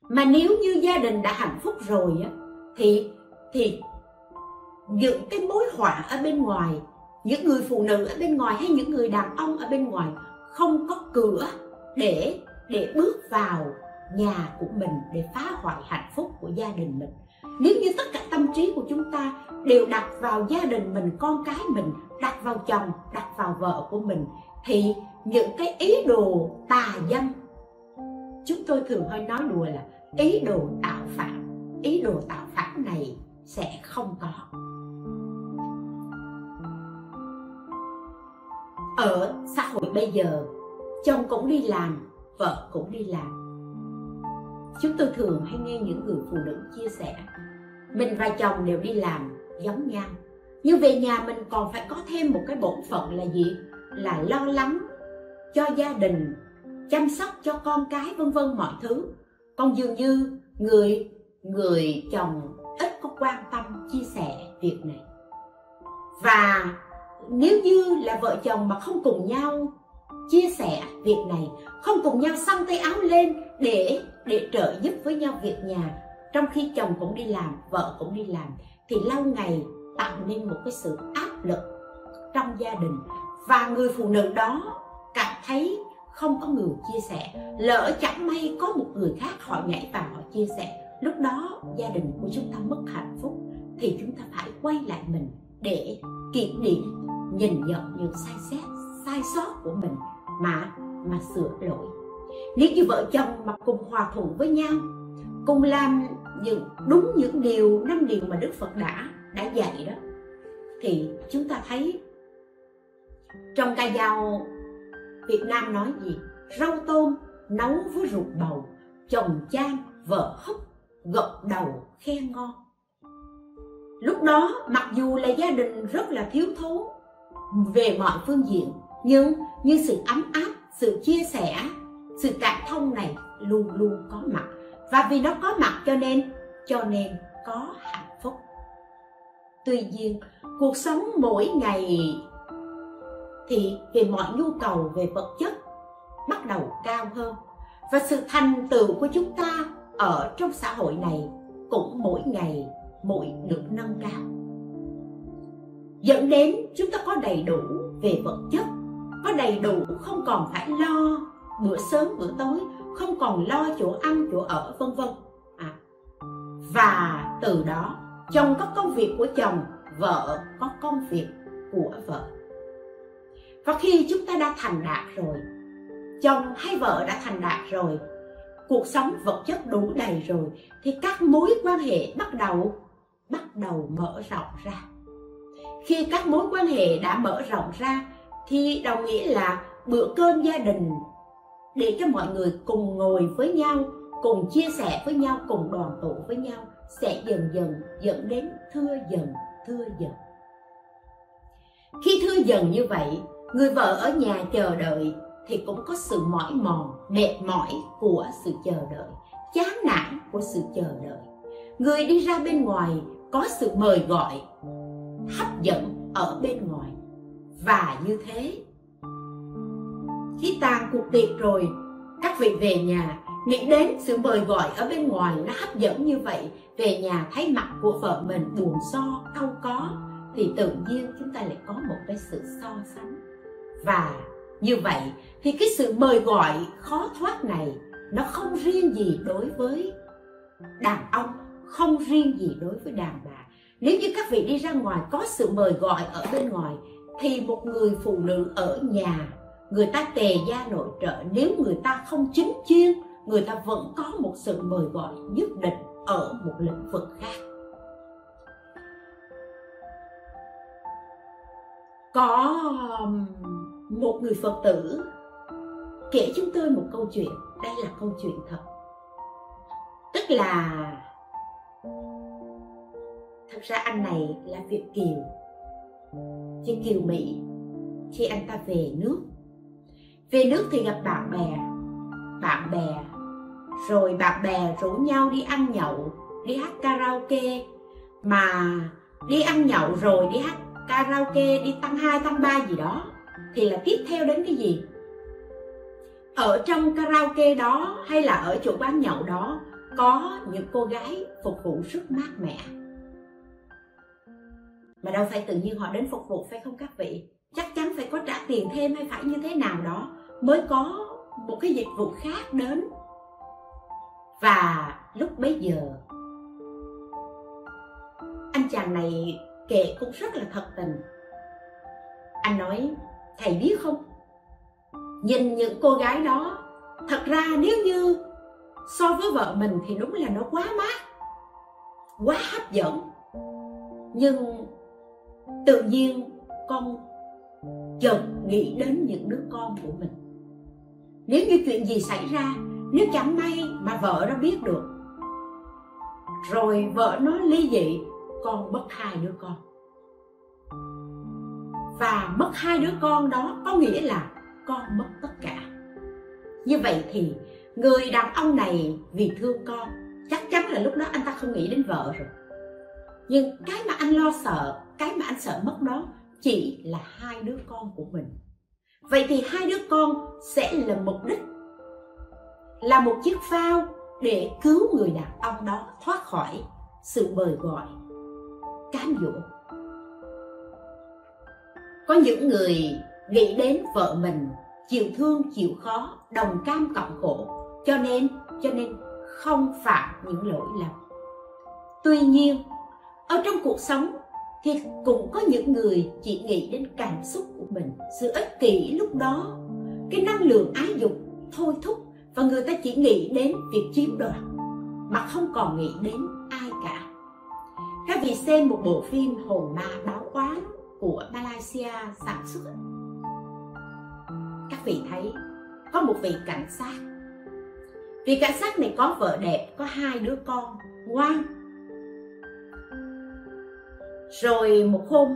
Mà nếu như gia đình đã hạnh phúc rồi á, thì thì những cái mối họa ở bên ngoài, những người phụ nữ ở bên ngoài hay những người đàn ông ở bên ngoài không có cửa để để bước vào nhà của mình để phá hoại hạnh phúc của gia đình mình nếu như tất cả tâm trí của chúng ta đều đặt vào gia đình mình, con cái mình, đặt vào chồng, đặt vào vợ của mình, thì những cái ý đồ tà dâm, chúng tôi thường hơi nói đùa là ý đồ tạo phản, ý đồ tạo phản này sẽ không có. Ở xã hội bây giờ, chồng cũng đi làm, vợ cũng đi làm chúng tôi thường hay nghe những người phụ nữ chia sẻ, mình và chồng đều đi làm giống nhau, nhưng về nhà mình còn phải có thêm một cái bổn phận là gì? Là lo lắng cho gia đình, chăm sóc cho con cái, vân vân mọi thứ. Còn dường như người người chồng ít có quan tâm chia sẻ việc này. Và nếu như là vợ chồng mà không cùng nhau chia sẻ việc này, không cùng nhau xăng tay áo lên để để trợ giúp với nhau việc nhà. Trong khi chồng cũng đi làm, vợ cũng đi làm, thì lâu ngày tạo nên một cái sự áp lực trong gia đình. Và người phụ nữ đó cảm thấy không có người chia sẻ. Lỡ chẳng may có một người khác họ nhảy vào họ chia sẻ, lúc đó gia đình của chúng ta mất hạnh phúc, thì chúng ta phải quay lại mình để kiểm điểm nhìn nhận những sai xét, sai sót của mình mà mà sửa lỗi nếu như vợ chồng mà cùng hòa thuận với nhau, cùng làm những, đúng những điều, năm điều mà đức phật đã đã dạy đó, thì chúng ta thấy trong ca dao việt nam nói gì? Rau tôm nấu với ruột bầu, chồng chan vợ hấp gật đầu khen ngon. Lúc đó, mặc dù là gia đình rất là thiếu thốn về mọi phương diện, nhưng như sự ấm áp, sự chia sẻ sự cảm thông này luôn luôn có mặt. Và vì nó có mặt cho nên cho nên có hạnh phúc. Tuy nhiên, cuộc sống mỗi ngày thì về mọi nhu cầu về vật chất bắt đầu cao hơn. Và sự thành tựu của chúng ta ở trong xã hội này cũng mỗi ngày, mỗi được nâng cao. Dẫn đến chúng ta có đầy đủ về vật chất, có đầy đủ không còn phải lo bữa sớm bữa tối không còn lo chỗ ăn chỗ ở vân vân. À, và từ đó chồng có công việc của chồng vợ có công việc của vợ. Và khi chúng ta đã thành đạt rồi chồng hay vợ đã thành đạt rồi cuộc sống vật chất đủ đầy rồi thì các mối quan hệ bắt đầu bắt đầu mở rộng ra. Khi các mối quan hệ đã mở rộng ra thì đồng nghĩa là bữa cơm gia đình để cho mọi người cùng ngồi với nhau, cùng chia sẻ với nhau, cùng đoàn tụ với nhau, sẽ dần dần dẫn đến thưa dần thưa dần. Khi thưa dần như vậy, người vợ ở nhà chờ đợi thì cũng có sự mỏi mòn, mệt mỏi của sự chờ đợi, chán nản của sự chờ đợi. Người đi ra bên ngoài có sự mời gọi, hấp dẫn ở bên ngoài. Và như thế khi tàn cuộc tiệc rồi. Các vị về nhà, nghĩ đến sự mời gọi ở bên ngoài nó hấp dẫn như vậy, về nhà thấy mặt của vợ mình buồn so đau có, thì tự nhiên chúng ta lại có một cái sự so sánh. Và như vậy thì cái sự mời gọi khó thoát này nó không riêng gì đối với đàn ông, không riêng gì đối với đàn bà. Nếu như các vị đi ra ngoài có sự mời gọi ở bên ngoài, thì một người phụ nữ ở nhà người ta tề gia nội trợ, nếu người ta không chính chuyên, người ta vẫn có một sự mời gọi nhất định ở một lĩnh vực khác. Có um, một người phật tử kể chúng tôi một câu chuyện. Đây là câu chuyện thật. Tức là, thật ra anh này là việt kiều. Trên kiều mỹ, khi anh ta về nước về nước thì gặp bạn bè bạn bè, rồi bạn bè rủ nhau đi ăn nhậu, đi hát karaoke. Mà đi ăn nhậu rồi đi hát karaoke, đi tăng hai, tăng ba gì đó, thì là tiếp theo đến cái gì? Ở trong karaoke đó hay là ở chỗ quán nhậu đó có những cô gái phục vụ rất mát mẻ. Mà đâu phải tự nhiên họ đến phục vụ phải không các vị? Chắc chắn phải có trả tiền thêm hay phải như thế nào đó mới có một cái dịch vụ khác đến. Và lúc bấy giờ, anh chàng này kể cũng rất là thật tình. Anh nói, thầy biết không? Nhìn những cô gái đó, thật ra nếu như so với vợ mình thì đúng là nó quá mát, quá hấp dẫn. Nhưng tự nhiên con chợt nghĩ đến những đứa con của mình nếu như chuyện gì xảy ra, nếu chẳng may mà vợ nó biết được, rồi vợ nó ly dị, con mất hai đứa con. Và mất hai đứa con đó có nghĩa là con mất tất cả. Như vậy thì người đàn ông này vì thương con, chắc chắn là lúc đó anh ta không nghĩ đến vợ rồi. Nhưng cái mà anh lo sợ, cái mà anh sợ mất đó chỉ là hai đứa con của mình vậy thì hai đứa con sẽ là mục đích, là một chiếc phao để cứu người đàn ông đó thoát khỏi sự mời gọi, cám dỗ. Có những người nghĩ đến vợ mình chịu thương, chịu khó, đồng cam cộng khổ, cho nên cho nên không phạm những lỗi lầm. Tuy nhiên, ở trong cuộc sống thì cũng có những người chỉ nghĩ đến cảm xúc của mình. Sự ích kỷ lúc đó, cái năng lượng ái dục thôi thúc và người ta chỉ nghĩ đến việc chiếm đoạt mà không còn nghĩ đến ai cả. Các vị xem một bộ phim hồn ma báo oán của Malaysia sản xuất. Các vị thấy, có một vị cảnh sát. Vị cảnh sát này có vợ đẹp, có hai đứa con ngoan rồi một hôm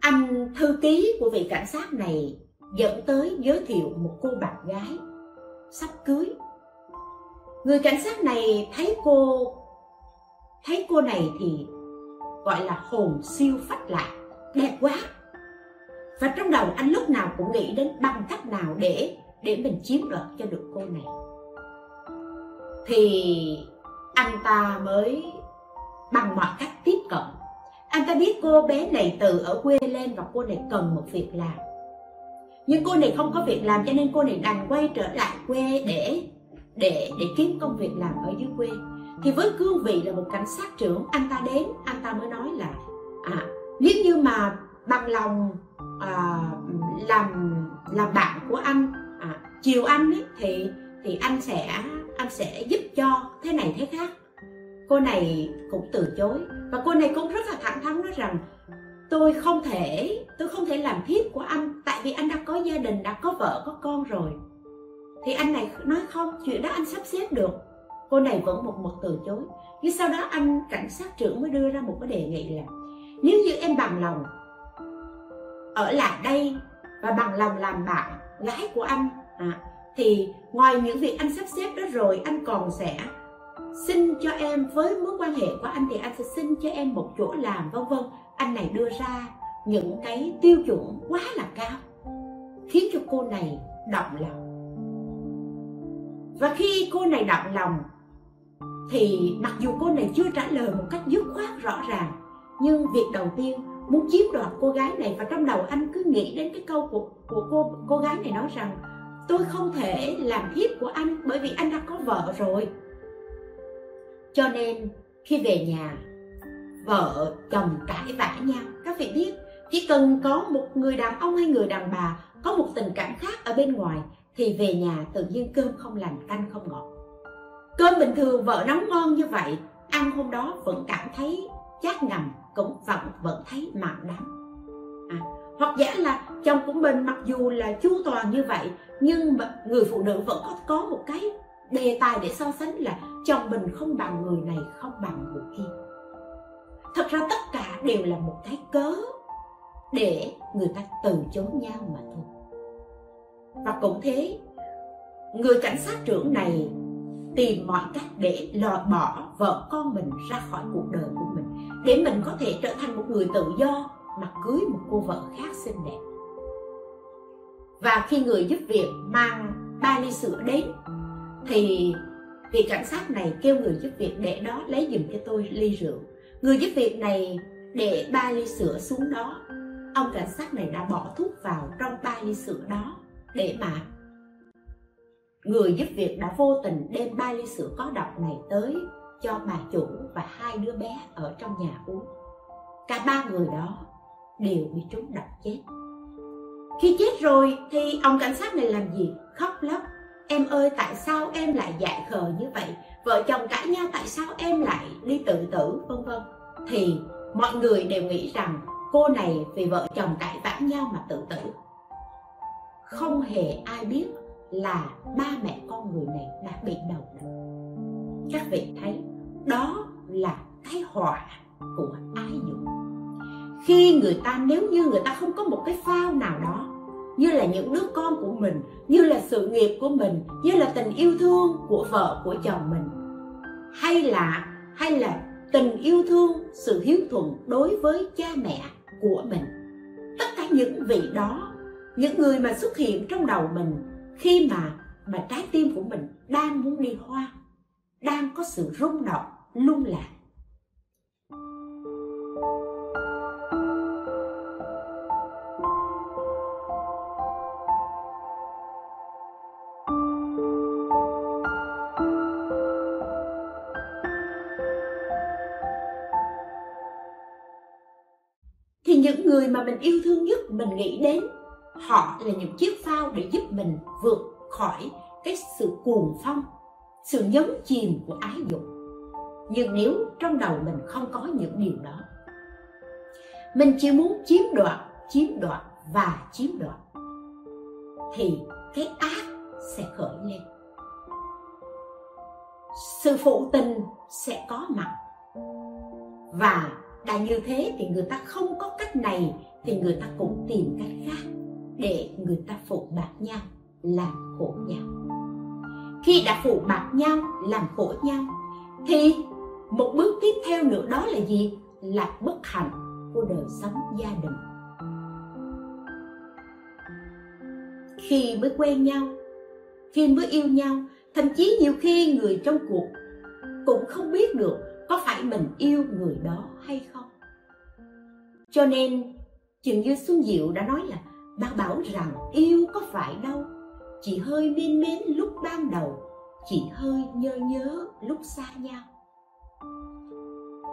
anh thư ký của vị cảnh sát này dẫn tới giới thiệu một cô bạn gái sắp cưới. Người cảnh sát này thấy cô thấy cô này thì gọi là hồn siêu phách lạc, đẹp quá. Và trong đầu anh lúc nào cũng nghĩ đến bằng cách nào để để mình chiếm đoạt cho được cô này. Thì anh ta mới bằng mọi cách tiếp cận. Anh ta biết cô bé này từ ở quê lên và cô này cần một việc làm. Nhưng cô này không có việc làm cho nên cô này đành quay trở lại quê để để để kiếm công việc làm ở dưới quê. Thì với cương vị là một cảnh sát trưởng anh ta đến anh ta mới nói là à nếu như mà bằng lòng à, làm làm bạn của anh à, chiều anh ấy, thì thì anh sẽ anh sẽ giúp cho thế này thế khác cô này cũng từ chối. Và cô này cũng rất là thẳng thắn nói rằng tôi không thể tôi không thể làm thiếp của anh tại vì anh đã có gia đình đã có vợ có con rồi. Thì anh này nói không chuyện đó anh sắp xếp được. Cô này vẫn một mực từ chối. Nhưng sau đó anh cảnh sát trưởng mới đưa ra một cái đề nghị là nếu như em bằng lòng ở lại đây và bằng lòng làm bạn gái của anh à, thì ngoài những việc anh sắp xếp đó rồi anh còn sẽ xin cho em với mối quan hệ của anh thì anh sẽ xin cho em một chỗ làm, vân vân. Anh này đưa ra những cái tiêu chuẩn quá là cao, khiến cho cô này động lòng. Và khi cô này động lòng, thì mặc dù cô này chưa trả lời một cách dứt khoát rõ ràng, nhưng việc đầu tiên muốn chiếm đoạt cô gái này, và trong đầu anh cứ nghĩ đến cái câu của của cô cô gái này nói rằng, tôi không thể làm thiếp của anh bởi vì anh đã có vợ rồi cho nên khi về nhà vợ chồng cãi vã nhau. Các vị biết chỉ cần có một người đàn ông hay người đàn bà có một tình cảm khác ở bên ngoài thì về nhà tự nhiên cơm không lành canh không ngọt. Cơm bình thường vợ nấu ngon như vậy ăn hôm đó vẫn cảm thấy chát ngầm cũng vẫn vẫn thấy mặn đắng. À, hoặc giả là chồng của mình mặc dù là chu toàn như vậy nhưng mà người phụ nữ vẫn có có một cái đề tài để so sánh là chồng mình không bằng người này, không bằng người kia. Thật ra tất cả đều là một cái cớ để người ta từ chối nhau mà thôi. Và cũng thế, người cảnh sát trưởng này tìm mọi cách để loại bỏ vợ con mình ra khỏi cuộc đời của mình, để mình có thể trở thành một người tự do mà cưới một cô vợ khác xinh đẹp. Và khi người giúp việc mang ba ly sữa đến thì vị cảnh sát này kêu người giúp việc để đó lấy giùm cho tôi ly rượu. Người giúp việc này để ba ly sữa xuống đó. Ông cảnh sát này đã bỏ thuốc vào trong ba ly sữa đó để mà người giúp việc đã vô tình đem ba ly sữa có độc này tới cho bà chủ và hai đứa bé ở trong nhà uống. Cả ba người đó đều bị trúng độc chết. Khi chết rồi thì ông cảnh sát này làm gì? Khóc lóc em ơi, tại sao em lại dại khờ như vậy? Vợ chồng cãi nhau tại sao em lại đi tự tử, vân vân? Thì mọi người đều nghĩ rằng cô này vì vợ chồng cãi vã nhau mà tự tử. Không hề ai biết là ba mẹ con người này đã bị đầu độc. Các vị thấy, đó là cái họa của ái dục khi người ta, nếu như người ta không có một cái phao nào đó như là những đứa con của mình, như là sự nghiệp của mình, như là tình yêu thương của vợ, của chồng mình. Hay là hay là tình yêu thương, sự hiếu thuận đối với cha mẹ của mình. Tất cả những vị đó, những người mà xuất hiện trong đầu mình khi mà mà trái tim của mình đang muốn đi hoa, đang có sự rung động, lung lạc. Người mà mình yêu thương nhất, mình nghĩ đến, họ là những chiếc phao để giúp mình vượt khỏi cái sự cuồng phong, sự nhấn chìm của ái dục. Nhưng nếu trong đầu mình không có những điều đó, mình chỉ muốn chiếm đoạt chiếm đoạt và chiếm đoạt, thì cái ác sẽ khởi lên. Sự phụ tình sẽ có mặt và đã như thế thì người ta không có cách này, thì người ta cũng tìm cách khác để người ta phụ bạc nhau, làm khổ nhau. Khi đã phụ bạc nhau, làm khổ nhau, thì một bước tiếp theo nữa đó là gì? Là bất hạnh của đời sống gia đình. Khi mới quen nhau, khi mới yêu nhau, thậm chí nhiều khi người trong cuộc cũng không biết được có phải mình yêu người đó hay không? Cho nên chừng như xuân diệu đã nói là bác bảo rằng yêu có phải đâu. Chỉ hơi miên mến lúc ban đầu chỉ hơi nhớ nhớ lúc xa nhau.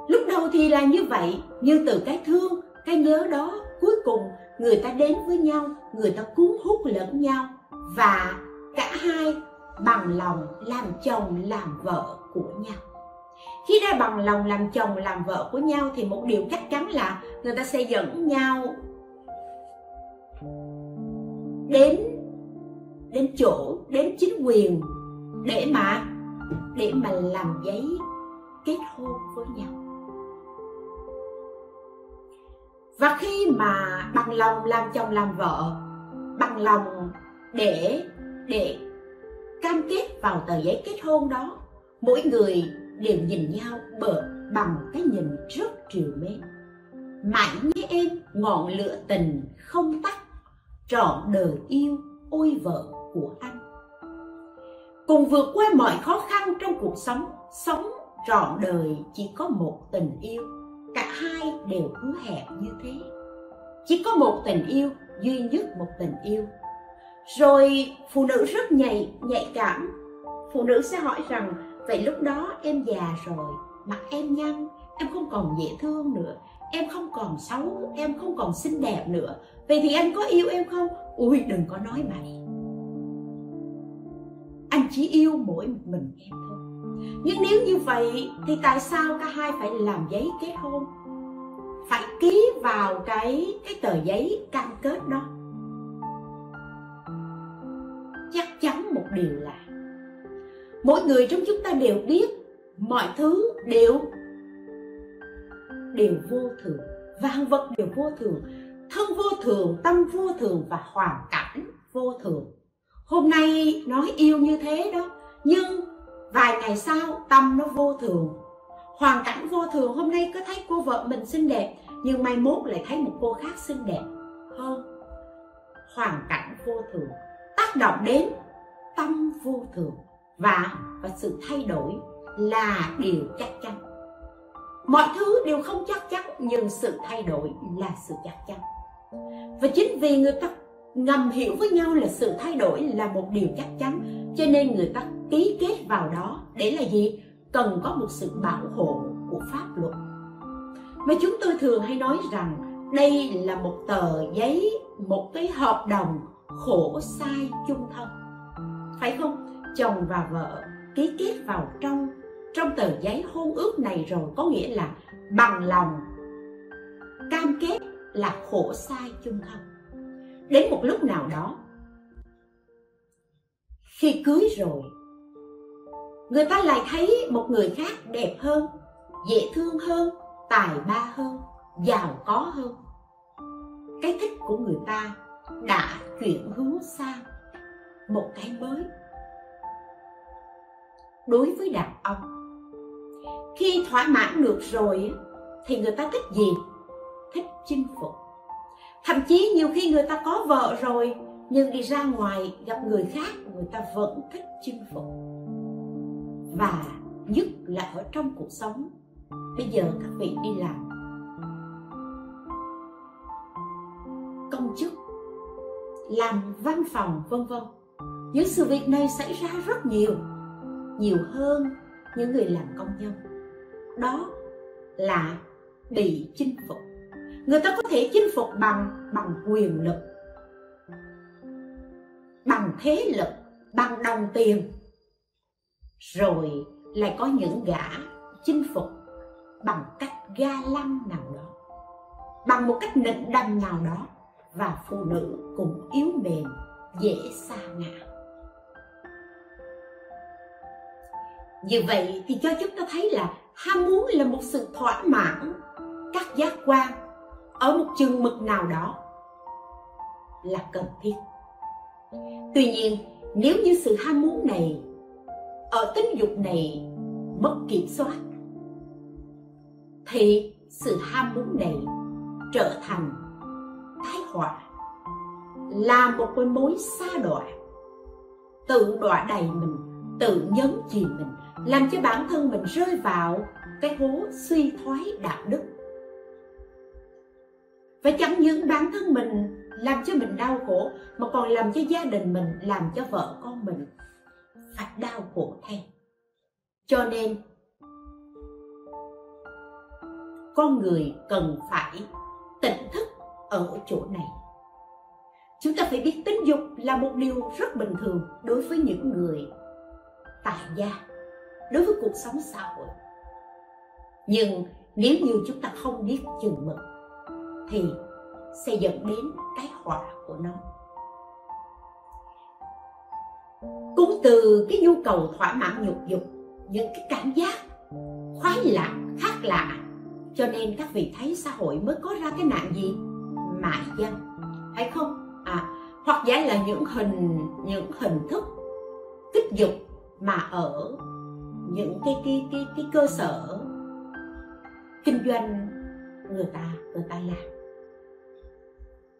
Lúc đầu thì là như vậy, nhưng từ cái thương, cái nhớ đó cuối cùng người ta đến với nhau, người ta cuốn hút lẫn nhau. Và cả hai bằng lòng làm chồng, làm vợ của nhau khi đã bằng lòng làm chồng, làm vợ của nhau thì một điều chắc chắn là người ta sẽ dẫn nhau. Đến đến chỗ, đến chính quyền để mà để mà làm giấy kết hôn với nhau. Và khi mà bằng lòng làm chồng, làm vợ, bằng lòng để để cam kết vào tờ giấy kết hôn đó, mỗi người đều nhìn nhau bờ bằng cái nhìn rất triều mến. Mãi nhé em, ngọn lửa tình không tắt, trọn đời yêu ôi vợ của anh. Cùng vượt qua mọi khó khăn trong cuộc sống sống trọn đời chỉ có một tình yêu, cả hai đều hứa hẹn như thế. Chỉ có một tình yêu, duy nhất một tình yêu. Rồi phụ nữ rất nhạy nhạy cảm. Phụ nữ sẽ hỏi rằng vậy lúc đó em già rồi, mặt em nhăn, em không còn dễ thương nữa, em không còn xấu, em không còn xinh đẹp nữa. Vậy thì anh có yêu em không? Ui đừng có nói bậy. Anh chỉ yêu mỗi một mình em thôi. Nhưng nếu như vậy thì tại sao cả hai phải làm giấy kết hôn? Phải ký vào cái cái tờ giấy cam kết đó. Chắc chắn một điều là mỗi người trong chúng ta đều biết mọi thứ đều đều vô thường. Vạn vật đều vô thường, thân vô thường, tâm vô thường và hoàn cảnh vô thường. Hôm nay nói yêu như thế đó, nhưng vài ngày sau tâm nó vô thường. Hoàn cảnh vô thường, hôm nay có thấy cô vợ mình xinh đẹp, nhưng mai mốt lại thấy một cô khác xinh đẹp. Hơn, hoàn cảnh vô thường, tác động đến tâm vô thường và và sự thay đổi là điều chắc chắn. Mọi thứ đều không chắc chắn, nhưng sự thay đổi là sự chắc chắn. Và chính vì người ta ngầm hiểu với nhau là sự thay đổi là một điều chắc chắn, cho nên người ta ký kết vào đó để là gì? Cần có một sự bảo hộ của pháp luật. Mà chúng tôi thường hay nói rằng đây là một tờ giấy, một cái hợp đồng khổ sai chung thân. Phải không? Chồng và vợ ký kết vào trong. Trong tờ giấy hôn ước này rồi có nghĩa là bằng lòng, cam kết là khổ sai chung thân đến một lúc nào đó, khi cưới rồi, người ta lại thấy một người khác đẹp hơn, dễ thương hơn, tài ba hơn, giàu có hơn. Cái thích của người ta đã chuyển hướng sang một cái mới đối với đàn ông. Khi thỏa mãn được rồi thì người ta thích gì? Thích chinh phục. Thậm chí nhiều khi người ta có vợ rồi, nhưng đi ra ngoài gặp người khác, người ta vẫn thích chinh phục. Và nhất là ở trong cuộc sống, bây giờ các vị đi làm. Công chức, làm văn phòng, vân vân. Những sự việc này xảy ra rất nhiều nhiều hơn những người làm công nhân. Đó là bị chinh phục. Người ta có thể chinh phục bằng bằng quyền lực, bằng thế lực, bằng đồng tiền. Rồi lại có những gã chinh phục bằng cách ga lăng nào đó, bằng một cách nịnh đâm nào đó, và phụ nữ cũng yếu mềm, dễ xa ngã. Như vậy thì cho chúng ta thấy là ham muốn là một sự thỏa mãn các giác quan ở một chừng mực nào đó là cần thiết. Tuy nhiên, nếu như sự ham muốn này ở tính dục này mất kiểm soát, thì sự ham muốn này trở thành thái họa, là một cái mối xa đọa, tự đọa đầy mình, tự nhấn chìm mình làm cho bản thân mình rơi vào cái hố suy thoái đạo đức. Và chẳng những bản thân mình làm cho mình đau khổ, mà còn làm cho gia đình mình, làm cho vợ con mình phải đau khổ theo. Cho nên, con người cần phải tỉnh thức ở chỗ này. Chúng ta phải biết tính dục là một điều rất bình thường đối với những người tại gia đối với cuộc sống xã hội. Nhưng nếu như chúng ta không biết chừng mực, thì sẽ dẫn đến cái họa của nó. Cũng từ cái nhu cầu thỏa mãn nhục dục, những cái cảm giác khoái lạc, khác lạ, cho nên các vị thấy xã hội mới có ra cái nạn gì? Mại dâm, phải không? À hoặc giả là những hình những hình thức kích dục mà ở những cái cái cái cái cơ sở kinh doanh người ta người ta làm.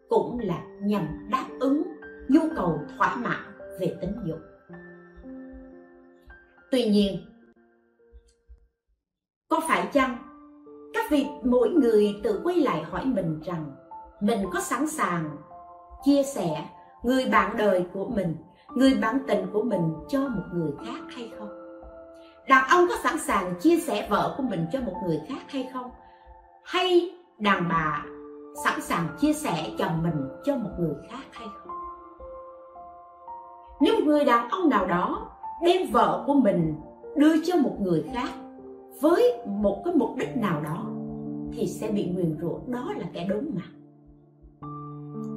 Cũng là nhằm đáp ứng nhu cầu thỏa mãn về tính dục tuy nhiên, có phải chăng các vị, mỗi người tự quay lại hỏi mình rằng mình có sẵn sàng chia sẻ người bạn đời của mình, người bạn tình của mình cho một người khác hay không? Đàn ông có sẵn sàng chia sẻ vợ của mình cho một người khác hay không? Hay đàn bà sẵn sàng chia sẻ chồng mình cho một người khác hay không? Nếu một người đàn ông nào đó đem vợ của mình đưa cho một người khác với một cái mục đích nào đó, thì sẽ bị nguyền rủa. Đó là kẻ đốn mặt.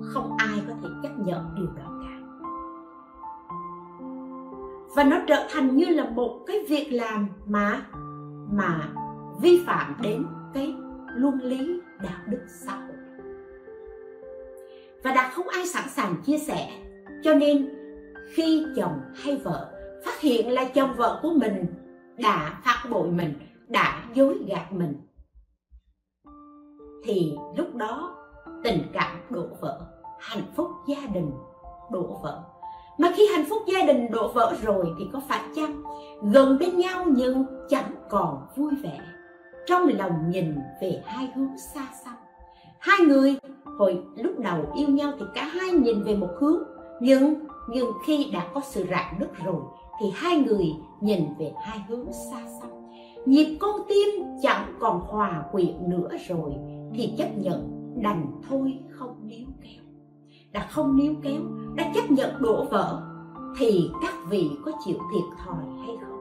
Không ai có thể chấp nhận điều đó và nó trở thành như là một cái việc làm mà mà vi phạm đến cái luân lý đạo đức xã hội. Và đã không ai sẵn sàng chia sẻ, cho nên khi chồng hay vợ phát hiện là chồng vợ của mình đã phạt bội mình, đã dối gạt mình, thì lúc đó tình cảm đổ vỡ, hạnh phúc gia đình đổ vỡ mà khi hạnh phúc gia đình đổ vỡ rồi thì có phải chăng gần bên nhau nhưng chẳng còn vui vẻ? Trong lòng nhìn về hai hướng xa xăm. Hai người hồi lúc đầu yêu nhau thì cả hai nhìn về một hướng, nhưng nhưng khi đã có sự rạn nứt rồi thì hai người nhìn về hai hướng xa xăm. Nhịp con tim chẳng còn hòa quyện nữa rồi thì chấp nhận đành thôi không níu kéo đã không níu kéo, đã chấp nhận đổ vỡ, thì các vị có chịu thiệt thòi hay không?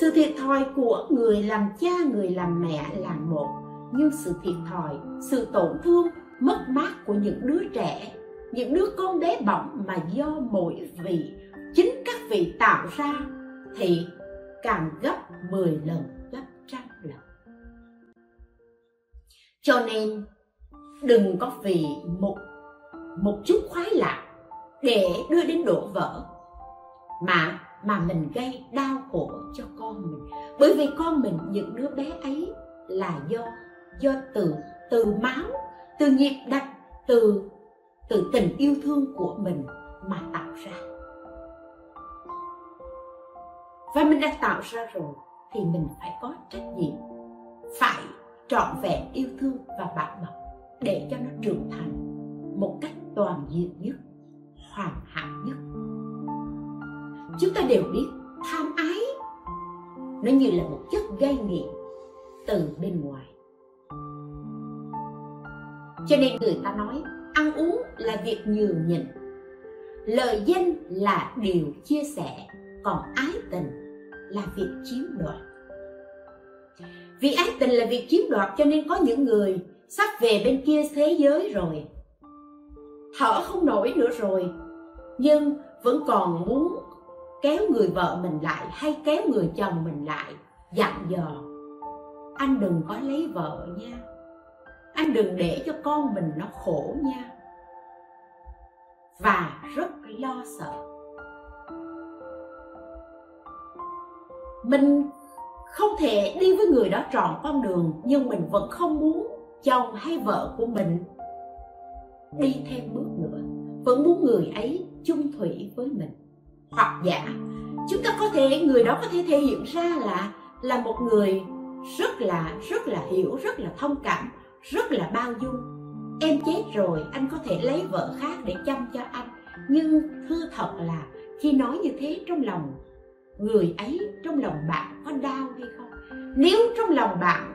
Sự thiệt thòi của người làm cha, người làm mẹ là một, nhưng sự thiệt thòi, sự tổn thương, mất mát của những đứa trẻ, những đứa con bé bỏng mà do mỗi vị, chính các vị tạo ra, thì càng gấp 10 lần gấp trăm lần. Cho nên, đừng có vì một một chút khoái lạc để đưa đến đổ vỡ. Mà mà mình gây đau khổ cho con mình. Bởi vì con mình, những đứa bé ấy là do do từ từ máu, từ nhịp đập từ từ tình yêu thương của mình mà tạo ra. Và mình đã tạo ra rồi thì mình phải có trách nhiệm, phải trọn vẹn yêu thương và bảo bọc để cho nó trưởng thành một cách toàn diện nhất, hoàn hảo nhất. Chúng ta đều biết tham ái, nó như là một chất gây nghiện từ bên ngoài. Cho nên người ta nói, ăn uống là việc nhường nhịn lời danh là điều chia sẻ, còn ái tình là việc chiếm đoạt. Vì ái tình là việc chiếm đoạt cho nên có những người sắp về bên kia thế giới rồi thở không nổi nữa rồi. Nhưng vẫn còn muốn kéo người vợ mình lại hay kéo người chồng mình lại dặn dò. Anh đừng có lấy vợ nha. Anh đừng để cho con mình nó khổ nha. Và rất lo sợ. Mình không thể đi với người đó trọn con đường, nhưng mình vẫn không muốn chồng hay vợ của mình đi thêm bước nữa, vẫn muốn người ấy chung thủy với mình. Hoặc giả, chúng ta có thể, người đó có thể thể hiện ra là là một người rất là rất là hiểu, rất là thông cảm, rất là bao dung. Em chết rồi, anh có thể lấy vợ khác để chăm cho anh. Nhưng thưa thật là, khi nói như thế trong lòng người ấy, trong lòng bạn có đau hay không? Nếu trong lòng bạn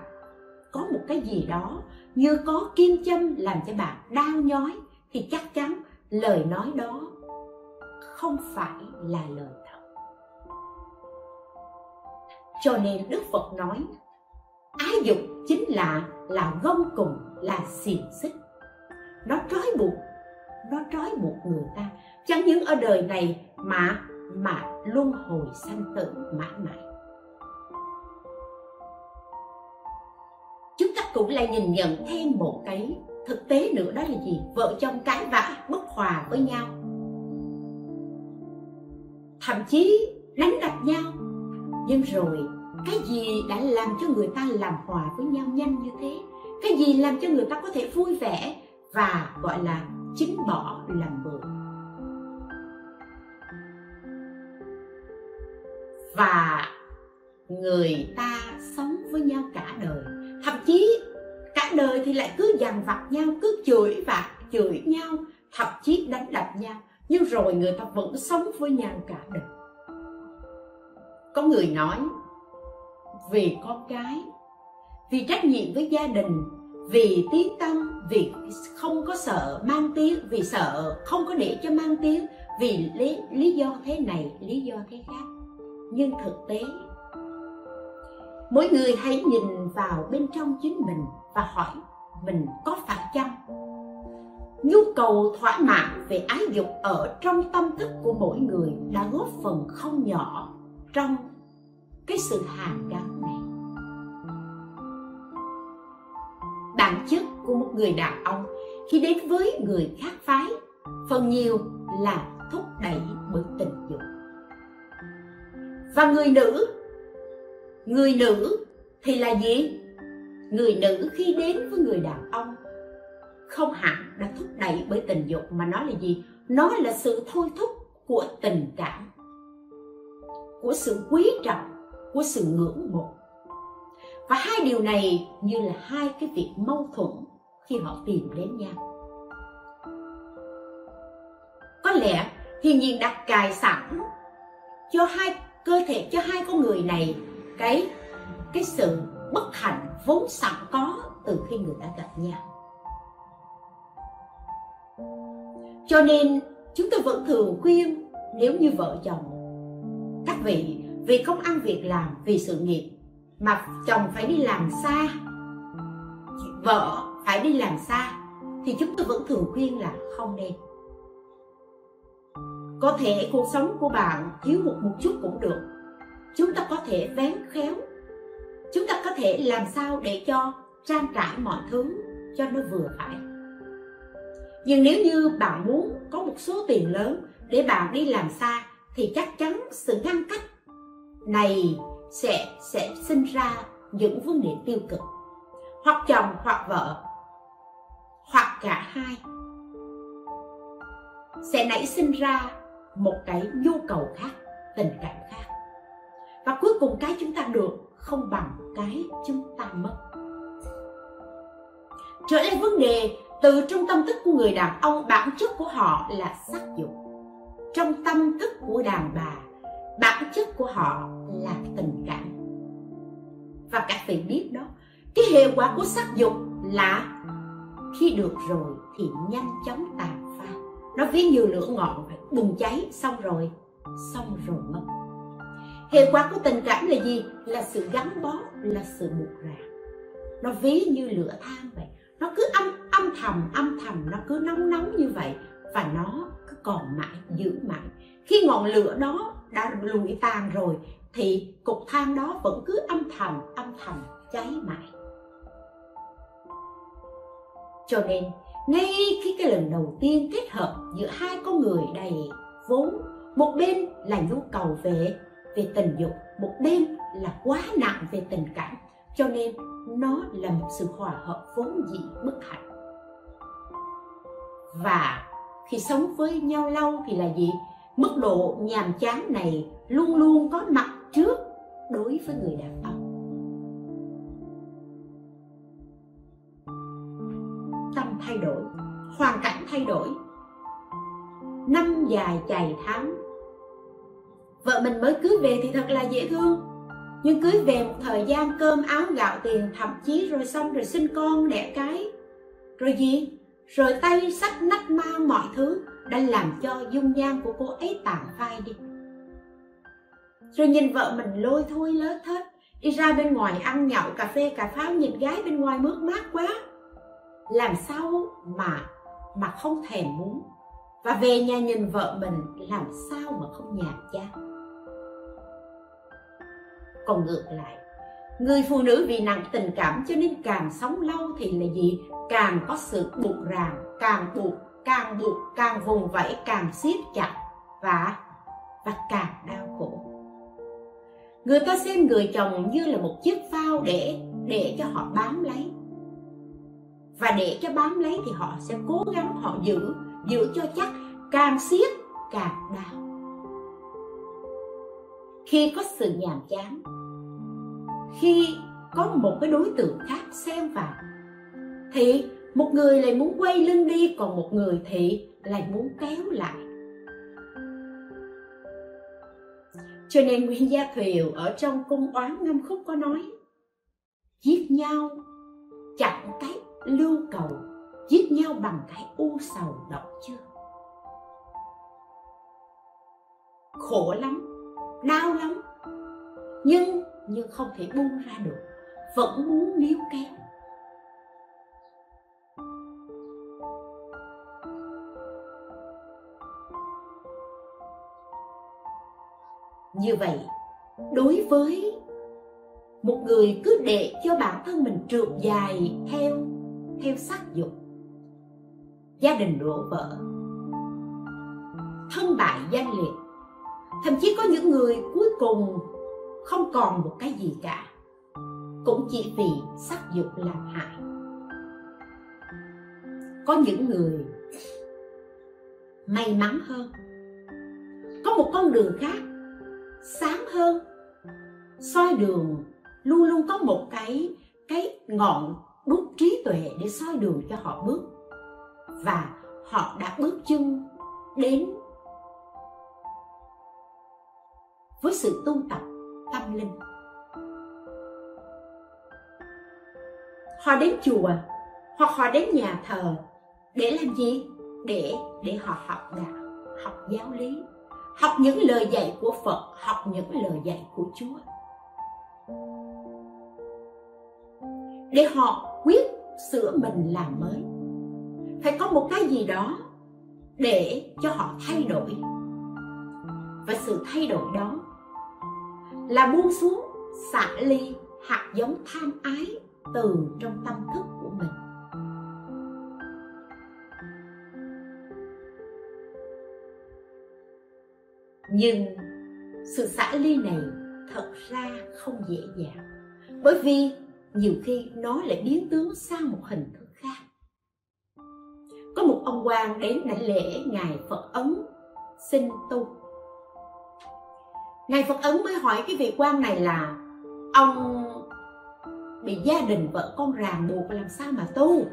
có một cái gì đó như có kim châm làm cho bạn đau nhói, thì chắc chắn lời nói đó không phải là lời thật. Cho nên đức phật nói, ái dục chính là là gông cùng, là xiềng xích. Nó trói buộc, nó trói buộc người ta. Chẳng những ở đời này mà mà luân hồi sanh tử mãi mãi. Cũng lại nhìn nhận thêm một cái thực tế nữa, đó là gì? Vợ chồng cãi vã, bất hòa với nhau. Thậm chí đánh đập nhau. Nhưng rồi, cái gì đã làm cho người ta làm hòa với nhau nhanh như thế? Cái gì làm cho người ta có thể vui vẻ và, gọi là, chính bỏ làm mượn và người ta sống với nhau cả đời thậm chí cả đời thì lại cứ dằn vặt nhau cứ chửi vặt chửi nhau thậm chí đánh đập nhau. Nhưng rồi người ta vẫn sống với nhau cả đời. Có người nói vì con cái vì trách nhiệm với gia đình vì tiếng tâm vì không có sợ mang tiếng vì sợ không có để cho mang tiếng vì lý, lý do thế này lý do thế khác. Nhưng thực tế mỗi người hãy nhìn vào bên trong chính mình và hỏi mình có phải chăng? Nhu cầu thỏa mãn về ái dục ở trong tâm thức của mỗi người đã góp phần không nhỏ trong cái sự hàn gắn này. Bản chất của một người đàn ông khi đến với người khác phái, phần nhiều là thúc đẩy bởi tình dục. Và người nữ người nữ thì là gì? Người nữ khi đến với người đàn ông, không hẳn đã thúc đẩy bởi tình dục mà nó là gì? Nó là sự thôi thúc của tình cảm, của sự quý trọng, của sự ngưỡng mộ. Và hai điều này như là hai cái việc mâu thuẫn khi họ tìm đến nhau. Có lẽ thì nhiên đặt cài sẵn cho hai cơ thể, cho hai con người này cái cái sự bất hạnh vốn sẵn có từ khi người ta gặp nhau. Cho nên, chúng tôi vẫn thường khuyên nếu như vợ chồng các vị, vì công ăn việc làm vì sự nghiệp mà chồng phải đi làm xa, vợ phải đi làm xa, thì chúng tôi vẫn thường khuyên là không nên. Có thể cuộc sống của bạn thiếu hụt một chút cũng được chúng ta có thể vén khéo. Chúng ta có thể làm sao để cho trang trải mọi thứ cho nó vừa phải. Nhưng nếu như bạn muốn có một số tiền lớn để bạn đi làm xa, thì chắc chắn sự ngăn cách này sẽ sẽ sinh ra những vấn đề tiêu cực. Hoặc chồng, hoặc vợ, hoặc cả hai, sẽ nảy sinh ra một cái nhu cầu khác, tình cảm khác và cuối cùng cái chúng ta được không bằng cái chúng ta mất. Trở lại vấn đề, từ trong tâm thức của người đàn ông, bản chất của họ là sắc dục. Trong tâm thức của đàn bà, bản chất của họ là tình cảm. Và các vị biết đó, cái hệ quả của sắc dục là khi được rồi thì nhanh chóng tàn phai nó ví như lửa ngọn phải bùng cháy, xong rồi xong rồi mất hệ quả của tình cảm là gì? Là sự gắn bó, là sự buộc ràng nó ví như lửa than vậy. Nó cứ âm âm thầm âm thầm, nó cứ nóng nóng như vậy. Và nó cứ còn mãi, giữ mãi. Khi ngọn lửa đó đã lụi tàn rồi, thì cục than đó vẫn cứ âm thầm âm thầm cháy mãi. Cho nên, ngay khi cái lần đầu tiên kết hợp giữa hai con người đầy vốn, một bên là nhu cầu về về tình dục, một bên là quá nặng về tình cảm, cho nên nó là một sự hòa hợp vốn dĩ bất hạnh. Và khi sống với nhau lâu thì là gì? Mức độ nhàm chán này luôn luôn có mặt trước đối với người đàn ông. Tâm thay đổi, hoàn cảnh thay đổi. Năm dài chày tháng vợ mình mới cưới về thì thật là dễ thương. Nhưng cưới về một thời gian cơm áo gạo tiền, thậm chí rồi xong rồi sinh con, đẻ cái. Rồi gì? Rồi tay sách nách mang mọi thứ đã làm cho dung nhan của cô ấy tàn phai đi. Rồi nhìn vợ mình lôi thôi, lết thết đi ra bên ngoài ăn nhậu, cà phê, cà pháo, nhìn gái bên ngoài mướt mát quá. Làm sao mà mà không thèm muốn? Và về nhà nhìn vợ mình, làm sao mà không nhàm chán? Còn ngược lại, người phụ nữ vì nặng tình cảm cho nên càng sống lâu thì là gì? Càng có sự buộc ràng, càng buộc càng buộc, càng vùng vẫy, càng siết chặt và và càng đau khổ. Người ta xem người chồng như là một chiếc phao để để cho họ bám lấy. Và để cho bám lấy thì họ sẽ cố gắng họ giữ giữ cho chắc, càng siết càng đau khi có sự nhàm chán, khi có một cái đối tượng khác xen vào, thì một người lại muốn quay lưng đi, còn một người thì lại muốn kéo lại. Cho nên nguyên gia thiều ở trong cung oán ngâm khúc có nói, giết nhau chặn cái lưu cầu, giết nhau bằng cái u sầu độc chưa? Khổ lắm đau lắm. Nhưng nhưng không thể buông ra được. Vẫn muốn níu kéo. Như vậy, đối với một người cứ để cho bản thân mình trượt dài theo theo sắc dục, gia đình đổ vỡ, thân bại danh liệt thậm chí có những người cuối cùng không còn một cái gì cả. Cũng chỉ vì sắc dục làm hại. Có những người may mắn hơn. Có một con đường khác sáng hơn. Soi đường, luôn luôn có một cái cái ngọn đuốc trí tuệ để soi đường cho họ bước. Và họ đã bước chân đến với sự tu tập tâm linh. Họ đến chùa, hoặc họ đến nhà thờ để làm gì? Để để họ học đạo, học giáo lý, học những lời dạy của phật, học những lời dạy của chúa. Để họ quyết sửa mình làm mới. Phải có một cái gì đó để cho họ thay đổi. Và sự thay đổi đó là buông xuống xả ly hạt giống tham ái từ trong tâm thức của mình. Nhưng sự xả ly này thật ra không dễ dàng, bởi vì nhiều khi nó lại biến tướng sang một hình thức khác. Có một ông quan đến đảnh lễ ngài phật ấn xin tu ngài phật ấn mới hỏi cái vị quan này là, ông bị gia đình vợ con ràng buộc làm sao mà tu?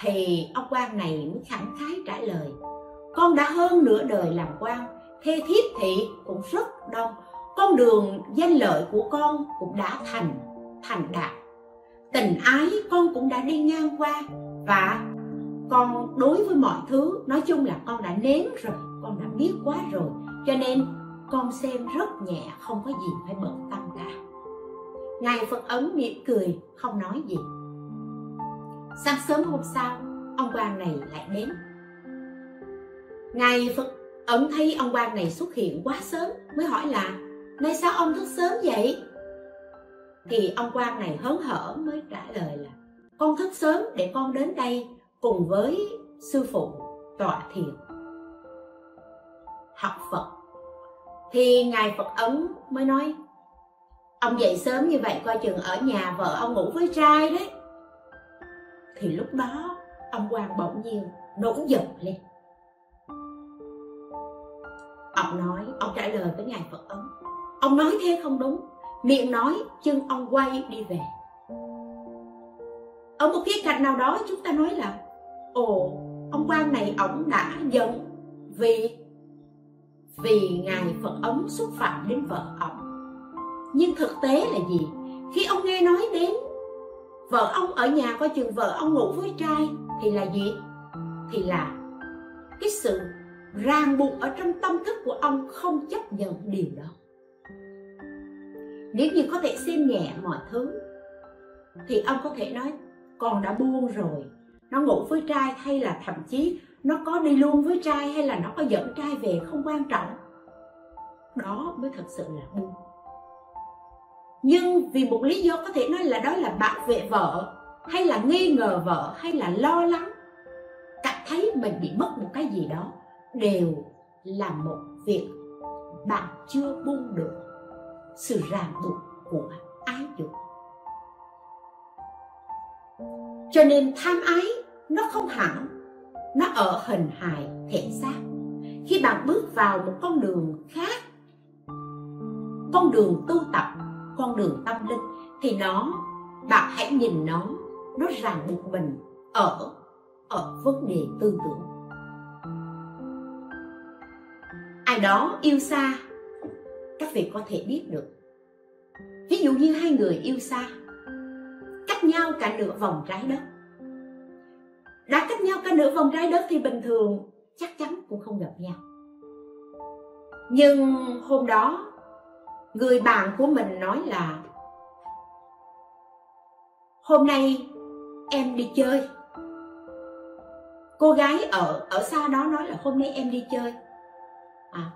Thì ông quan này mới khẳng khái trả lời, con đã hơn nửa đời làm quan, thê thiếp thị cũng rất đông. Con đường danh lợi của con cũng đã thành thành đạt. Tình ái con cũng đã đi ngang qua và con đối với mọi thứ, nói chung là con đã nếm rồi, con đã biết quá rồi cho nên, con xem rất nhẹ, không có gì phải bận tâm cả. Ngài phật ấn mỉm cười, không nói gì. Sáng sớm hôm sau, ông quan này lại đến. Ngài phật ấn thấy ông quan này xuất hiện quá sớm, mới hỏi là, nay sao ông thức sớm vậy? Thì ông quan này hớn hở mới trả lời là, con thức sớm để con đến đây cùng với sư phụ tọa thiền, học phật thì ngài phật ấn mới nói, ông dậy sớm như vậy coi chừng ở nhà vợ ông ngủ với trai đấy. Thì lúc đó, ông quan bỗng nhiên nổi giận lên. Ông nói, ông trả lời với ngài phật ấn, ông nói thế không đúng, miệng nói, chân ông quay đi về. Ở một khía cạnh nào đó, chúng ta nói là, ồ, ông quan này ổng đã giận vì vì ngài phật ống xúc phạm đến vợ ông. Nhưng thực tế là gì? Khi ông nghe nói đến vợ ông ở nhà coi chừng vợ ông ngủ với trai, thì là gì? Thì là cái sự ràng buộc ở trong tâm thức của ông không chấp nhận điều đó. Nếu như có thể xem nhẹ mọi thứ, thì ông có thể nói, con đã buông rồi, nó ngủ với trai hay là thậm chí nó có đi luôn với trai hay là nó có dẫn trai về không quan trọng. Đó mới thật sự là buông nhưng vì một lý do có thể nói là đó là bảo vệ vợ, hay là nghi ngờ vợ, hay là lo lắng, cảm thấy mình bị mất một cái gì đó, đều là một việc bạn chưa buông được sự ràng buộc của ái dục. Cho nên tham ái nó không hẳn nó ở hình hài thể xác. Khi bạn bước vào một con đường khác, con đường tu tập, con đường tâm linh, thì nó, bạn hãy nhìn nó nó ràng buộc mình ở ở vấn đề tư tưởng. Ai đó yêu xa, các vị có thể biết được. Ví dụ như hai người yêu xa, cách nhau cả nửa vòng trái đất đã cách nhau cả nửa vòng trái đất thì bình thường chắc chắn cũng không gặp nhau. Nhưng hôm đó người bạn của mình nói là hôm nay em đi chơi. Cô gái ở ở xa đó nói là hôm nay em đi chơi. À,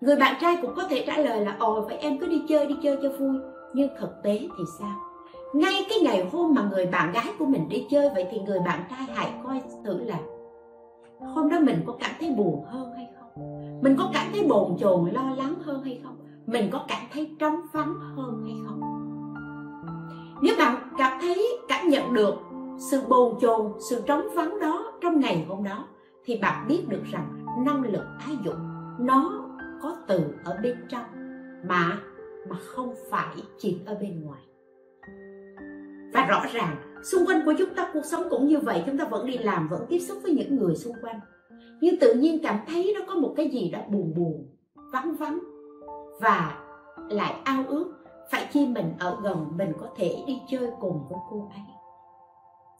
người bạn trai cũng có thể trả lời là ồ vậy em cứ đi chơi đi chơi cho vui. Nhưng thực tế thì sao? Ngay cái ngày hôm mà người bạn gái của mình đi chơi, vậy thì người bạn trai hãy coi thử là hôm đó mình có cảm thấy buồn hơn hay không? Mình có cảm thấy bồn chồn, lo lắng hơn hay không? Mình có cảm thấy trống vắng hơn hay không? Nếu bạn cảm thấy, cảm nhận được sự bồn chồn, sự trống vắng đó trong ngày hôm đó, thì bạn biết được rằng năng lực ái dục nó có từ ở bên trong mà mà không phải chỉ ở bên ngoài và rõ ràng, xung quanh của chúng ta, cuộc sống cũng như vậy, chúng ta vẫn đi làm, vẫn tiếp xúc với những người xung quanh. Nhưng tự nhiên cảm thấy nó có một cái gì đó buồn buồn, vắng vắng và lại ao ước phải chi mình ở gần, mình có thể đi chơi cùng với cô ấy.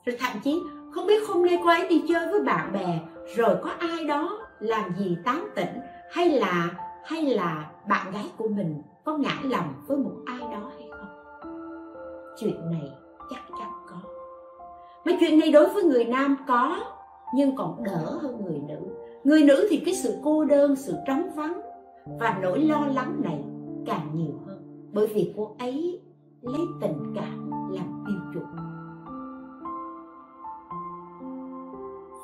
Rồi thậm chí, không biết hôm nay cô ấy đi chơi với bạn bè, rồi có ai đó làm gì tán tỉnh, hay là hay là bạn gái của mình có ngã lòng với một ai đó hay không? Chuyện này mấy chuyện này đối với người nam có, nhưng còn đỡ hơn người nữ. Người nữ thì cái sự cô đơn, sự trống vắng và nỗi lo lắng này càng nhiều hơn. Bởi vì cô ấy lấy tình cảm làm tiêu chuẩn.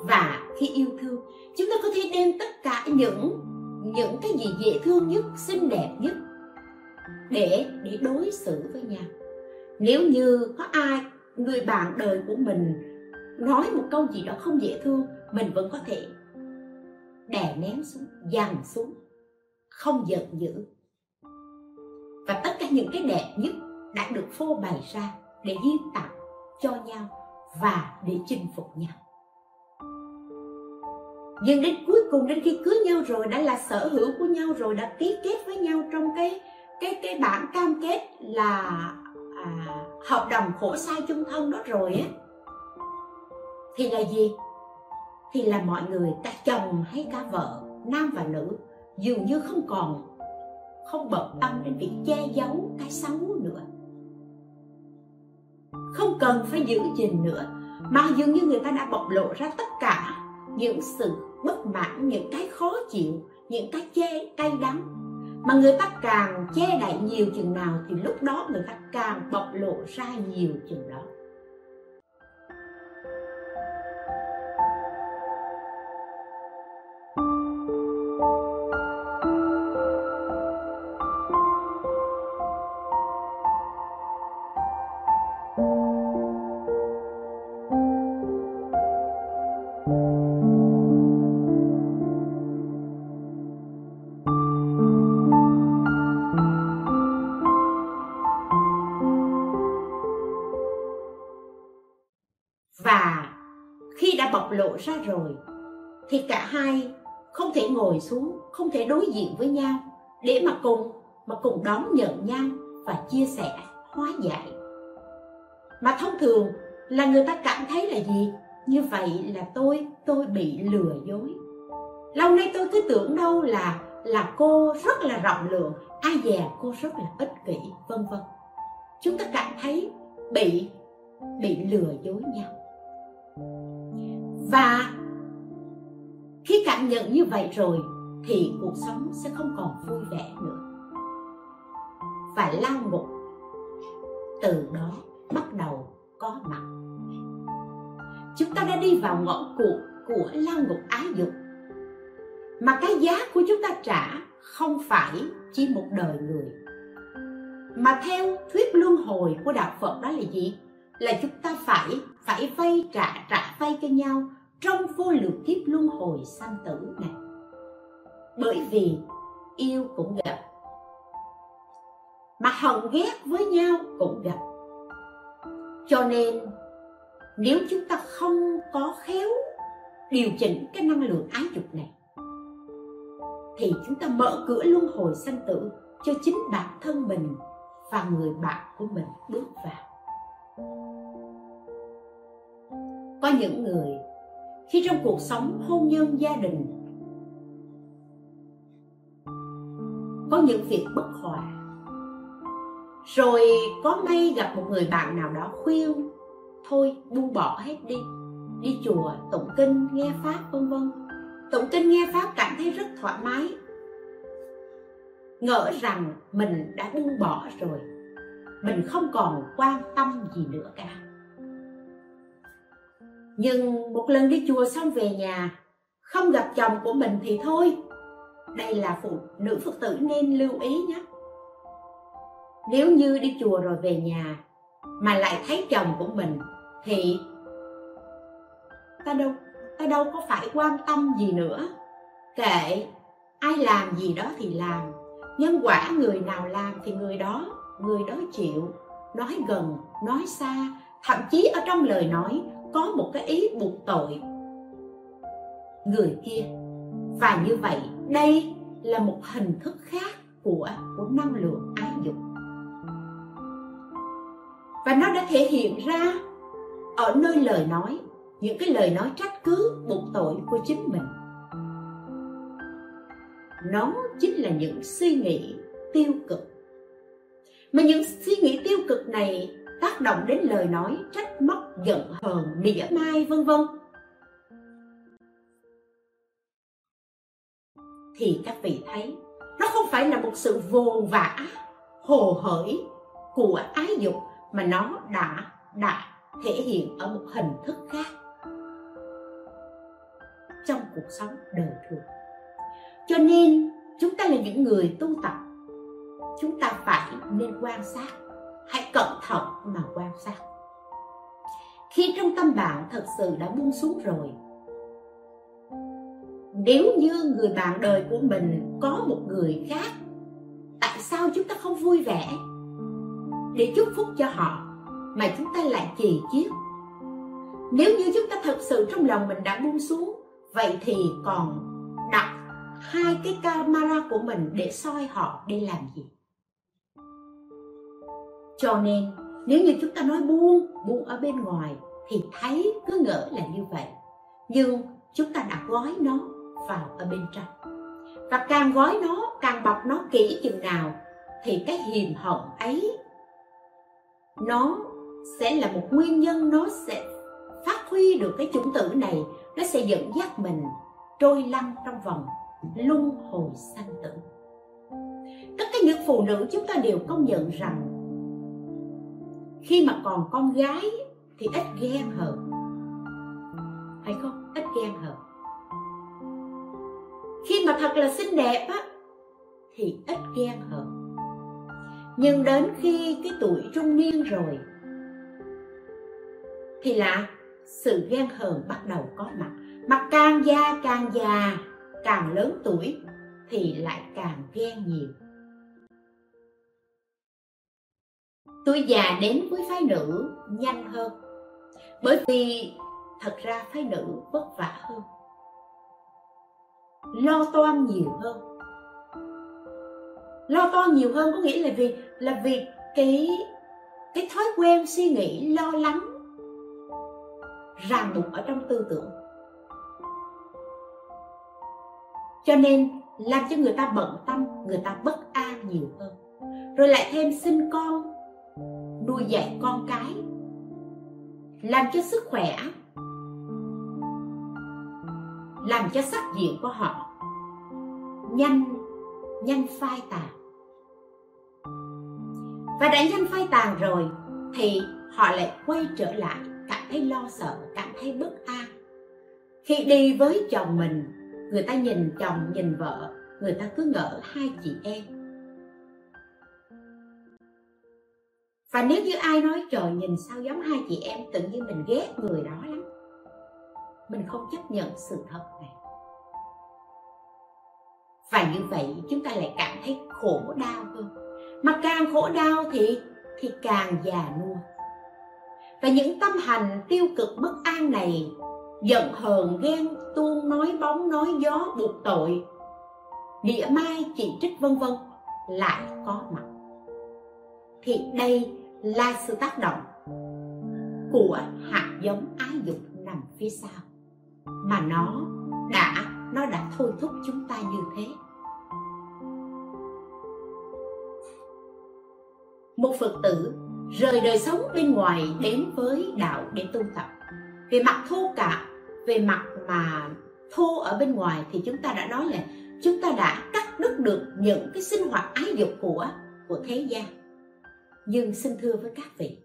Và khi yêu thương, chúng ta có thể đem tất cả những những cái gì dễ thương nhất, xinh đẹp nhất để để đối xử với nhau. Nếu như có ai người bạn đời của mình nói một câu gì đó không dễ thương mình vẫn có thể đè nén xuống dằn xuống không giận dữ. Và tất cả những cái đẹp nhất đã được phô bày ra để hiến tặng cho nhau và để chinh phục nhau. Nhưng đến cuối cùng đến khi cưới nhau rồi đã là sở hữu của nhau rồi đã ký kết với nhau trong cái cái cái bản cam kết là à, hợp đồng khổ sai chung thân đó rồi á. Thì là gì? Thì là mọi người, cả chồng hay cả vợ, nam và nữ, dường như không còn, không bận tâm đến việc che giấu cái xấu nữa. Không cần phải giữ gìn nữa, mà dường như người ta đã bộc lộ ra tất cả những sự bất mãn, những cái khó chịu, những cái chê, cay đắng mà người ta càng che đậy nhiều chừng nào thì lúc đó người ta càng bộc lộ ra nhiều chừng đó. Cả hai không thể ngồi xuống, không thể đối diện với nhau để mà cùng mà cùng đón nhận nhau và chia sẻ, hóa giải. Mà thông thường là người ta cảm thấy là gì? Như vậy là tôi tôi bị lừa dối. Lâu nay tôi cứ tưởng đâu là là cô rất là rộng lượng, ai dè cô rất là ích kỷ, vân vân. Chúng ta cảm thấy bị bị lừa dối nhau. Và khi cảm nhận như vậy rồi, thì cuộc sống sẽ không còn vui vẻ nữa. Và lao ngục từ đó bắt đầu có mặt. Chúng ta đã đi vào ngõ cụt của lao ngục ái dục, mà cái giá của chúng ta trả không phải chỉ một đời người. Mà theo thuyết luân hồi của đạo phật đó là gì? Là chúng ta phải phải vay trả trả vay cho nhau trong vô lượng kiếp luân hồi sanh tử này. Bởi vì yêu cũng gặp, mà hận ghét với nhau cũng gặp. Cho nên, nếu chúng ta không có khéo điều chỉnh cái năng lượng ái dục này, thì chúng ta mở cửa luân hồi sanh tử cho chính bản thân mình và người bạn của mình bước vào. Có những người khi trong cuộc sống hôn nhân gia đình. Có những việc bất hòa. Rồi có may gặp một người bạn nào đó khuyên thôi, buông bỏ hết đi. Đi chùa, tụng kinh, nghe pháp, vân vân. Tụng kinh, nghe pháp cảm thấy rất thoải mái. Ngỡ rằng mình đã buông bỏ rồi. Mình không còn quan tâm gì nữa cả nhưng một lần đi chùa xong về nhà, không gặp chồng của mình thì thôi. Đây là phụ nữ phật tử nên lưu ý nhé. Nếu như đi chùa rồi về nhà mà lại thấy chồng của mình thì ta đâu ta đâu có phải quan tâm gì nữa. Kệ, ai làm gì đó thì làm. Nhân quả người nào làm thì người đó người đó chịu. Nói gần, nói xa, thậm chí ở trong lời nói có một cái ý buộc tội người kia. Và như vậy, đây là một hình thức khác của của năng lượng ái dục. Và nó đã thể hiện ra ở nơi lời nói, những cái lời nói trách cứ, buộc tội của chính mình. Nó chính là những suy nghĩ tiêu cực. Mà những suy nghĩ tiêu cực này tác động đến lời nói, trách móc, giận hờn, mỉa mai, vân vân. Thì các vị thấy, nó không phải là một sự vô vã hồ hởi của ái dục mà nó đã đã thể hiện ở một hình thức khác trong cuộc sống đời thường. Cho nên, chúng ta là những người tu tập, chúng ta phải nên quan sát hãy cẩn thận mà quan sát. Khi trong tâm bạn thật sự đã buông xuống rồi, nếu như người bạn đời của mình có một người khác, tại sao chúng ta không vui vẻ để chúc phúc cho họ mà chúng ta lại chì chiết? Nếu như chúng ta thật sự trong lòng mình đã buông xuống, vậy thì còn đặt hai cái camera của mình để soi họ đi làm gì? Cho nên, nếu như chúng ta nói buông buông ở bên ngoài, thì thấy cứ ngỡ là như vậy. Nhưng chúng ta đã gói nó vào ở bên trong. Và càng gói nó, càng bọc nó kỹ chừng nào, thì cái hiềm họng ấy, nó sẽ là một nguyên nhân nó sẽ phát huy được cái chủng tử này, nó sẽ dẫn dắt mình trôi lăn trong vòng luân hồi sanh tử. Tất cả những phụ nữ chúng ta đều công nhận rằng khi mà còn con gái thì ít ghen hơn phải không? Ít ghen hơn khi mà thật là xinh đẹp á, thì ít ghen hơn nhưng đến khi cái tuổi trung niên rồi, thì là sự ghen hờn bắt đầu có mặt. Mà càng già càng già, càng lớn tuổi thì lại càng ghen nhiều. Tôi già đến với phái nữ nhanh hơn. Bởi vì thật ra phái nữ vất vả hơn. Lo toan nhiều hơn. Lo toan nhiều hơn có nghĩa là vì là vì cái cái thói quen suy nghĩ, lo lắng ràng buộc ở trong tư tưởng. Cho nên làm cho người ta bận tâm, người ta bất an nhiều hơn. Rồi lại thêm sinh con nuôi dạy con cái, làm cho sức khỏe, làm cho sắc diện của họ nhanh nhanh phai tàn. Và đã nhanh phai tàn rồi thì họ lại quay trở lại, cảm thấy lo sợ, cảm thấy bất an. Khi đi với chồng mình, người ta nhìn chồng, nhìn vợ, người ta cứ ngỡ hai chị em. Và nếu như ai nói, trời, nhìn sao giống hai chị em? Tự nhiên mình ghét người đó lắm. Mình không chấp nhận sự thật này. Và như vậy chúng ta lại cảm thấy khổ đau hơn. Mà càng khổ đau thì thì càng già nua. Và những tâm hành tiêu cực bất an này giận hờn, ghen tuông, nói bóng, nói gió, buộc tội địa mai, chỉ trích, vân vân, lại có mặt. Thì đây là sự tác động của hạt giống ái dục nằm phía sau. Mà nó đã nó đã thôi thúc chúng ta như thế. Một phật tử rời đời sống bên ngoài đến với đạo để tu tập. Về mặt thô cả về mặt mà thô ở bên ngoài thì chúng ta đã nói là chúng ta đã cắt đứt được những cái sinh hoạt ái dục của của thế gian nhưng xin thưa với các vị,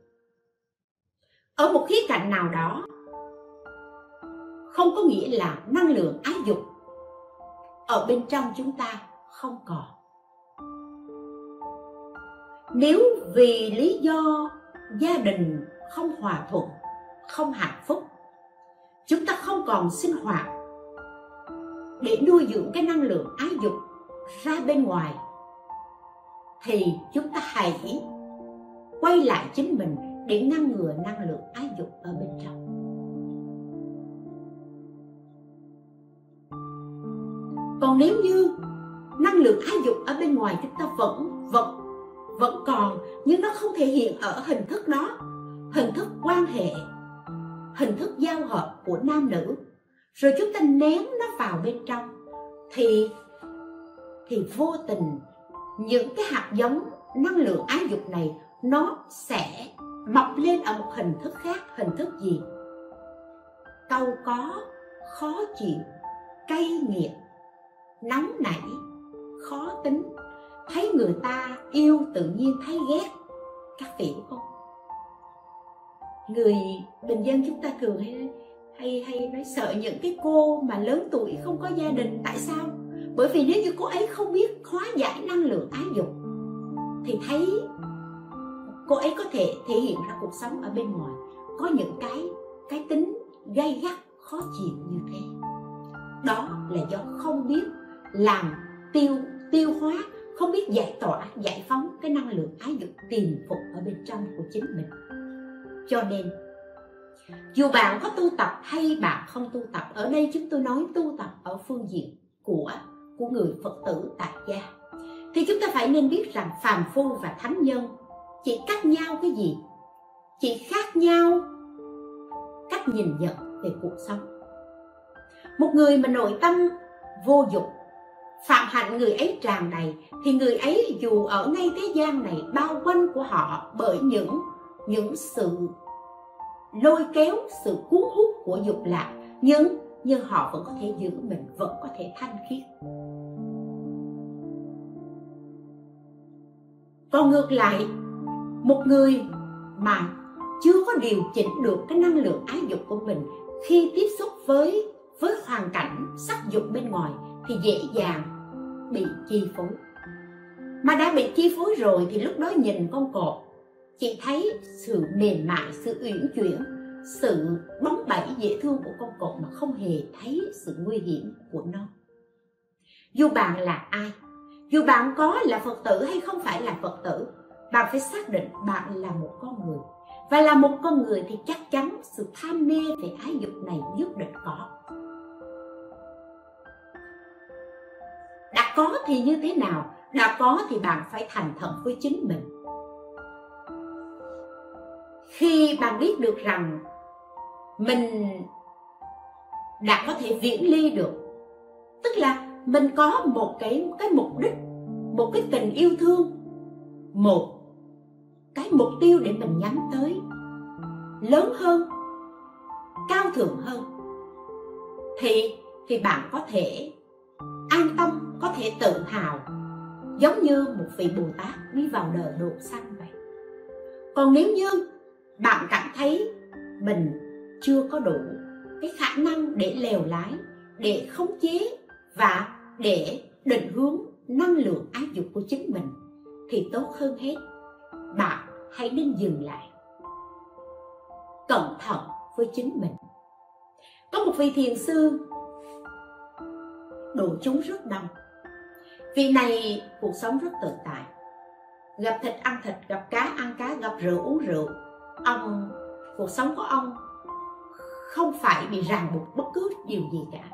ở một khía cạnh nào đó, không có nghĩa là năng lượng ái dục ở bên trong chúng ta không còn. Nếu vì lý do gia đình không hòa thuận, không hạnh phúc, chúng ta không còn sinh hoạt để nuôi dưỡng cái năng lượng ái dục ra bên ngoài, thì chúng ta hãy quay lại chính mình để ngăn ngừa năng lượng ái dục ở bên trong. Còn nếu như năng lượng ái dục ở bên ngoài chúng ta vẫn vẫn vẫn còn, nhưng nó không thể hiện ở hình thức đó, hình thức quan hệ, hình thức giao hợp của nam nữ, rồi chúng ta ném nó vào bên trong, thì thì vô tình những cái hạt giống năng lượng ái dục này nó sẽ mọc lên ở một hình thức khác. Hình thức gì? Câu có, khó chịu, cay nghiệt, nóng nảy, khó tính. Thấy người ta yêu tự nhiên, thấy ghét. Các vị không? Người bình dân chúng ta thường hay hay hay nói sợ những cái cô mà lớn tuổi không có gia đình. Tại sao? Bởi vì nếu như cô ấy không biết hóa giải năng lượng ái dục, thì thấy cô ấy có thể thể hiện ra cuộc sống ở bên ngoài. Có những cái cái tính gay gắt, khó chịu như thế. Đó là do không biết làm tiêu tiêu hóa, không biết giải tỏa, giải phóng cái năng lượng ái dục tiềm phục ở bên trong của chính mình. Cho nên, dù bạn có tu tập hay bạn không tu tập, ở đây chúng tôi nói tu tập ở phương diện của của người phật tử tại gia, thì chúng ta phải nên biết rằng phàm phu và thánh nhân chị cách nhau cái gì? Chị khác nhau cách nhìn nhận về cuộc sống. Một người mà nội tâm vô dục phạm hạnh người ấy tràn đầy, thì người ấy dù ở ngay thế gian này bao quanh của họ bởi những những sự lôi kéo, sự cuốn hút của dục lạc, nhưng nhưng họ vẫn có thể giữ mình, vẫn có thể thanh khiết. Còn ngược lại một người mà chưa có điều chỉnh được cái năng lượng ái dục của mình, khi tiếp xúc với với hoàn cảnh sắc dục bên ngoài thì dễ dàng bị chi phối. Mà đã bị chi phối rồi thì lúc đó nhìn con cọp chị thấy sự mềm mại, sự uyển chuyển, sự bóng bẩy dễ thương của con cọp mà không hề thấy sự nguy hiểm của nó. Dù bạn là ai, dù bạn có là phật tử hay không phải là phật tử bạn phải xác định bạn là một con người. Và là một con người thì chắc chắn sự tham mê về ái dục này nhất định có. Đã có thì như thế nào? Đã có thì bạn phải thành thật với chính mình. Khi bạn biết được rằng mình đã có thể viễn ly được, tức là mình có một cái cái mục đích, một cái tình yêu thương, một cái mục tiêu để mình nhắm tới. Lớn hơn, cao thượng hơn. Thì thì bạn có thể an tâm, có thể tự hào. Giống như một vị bồ tát đi vào đời độ sanh vậy. Còn nếu như bạn cảm thấy mình chưa có đủ cái khả năng để lèo lái, để khống chế và để định hướng năng lượng ái dục của chính mình, thì tốt hơn hết bạn hãy nên dừng lại. Cẩn thận với chính mình. Có một vị thiền sư độ chúng rất đông. Vị này cuộc sống rất tự tại. Gặp thịt ăn thịt, gặp cá ăn cá, gặp rượu uống rượu. Ông, cuộc sống của ông không phải bị ràng buộc bất cứ điều gì cả.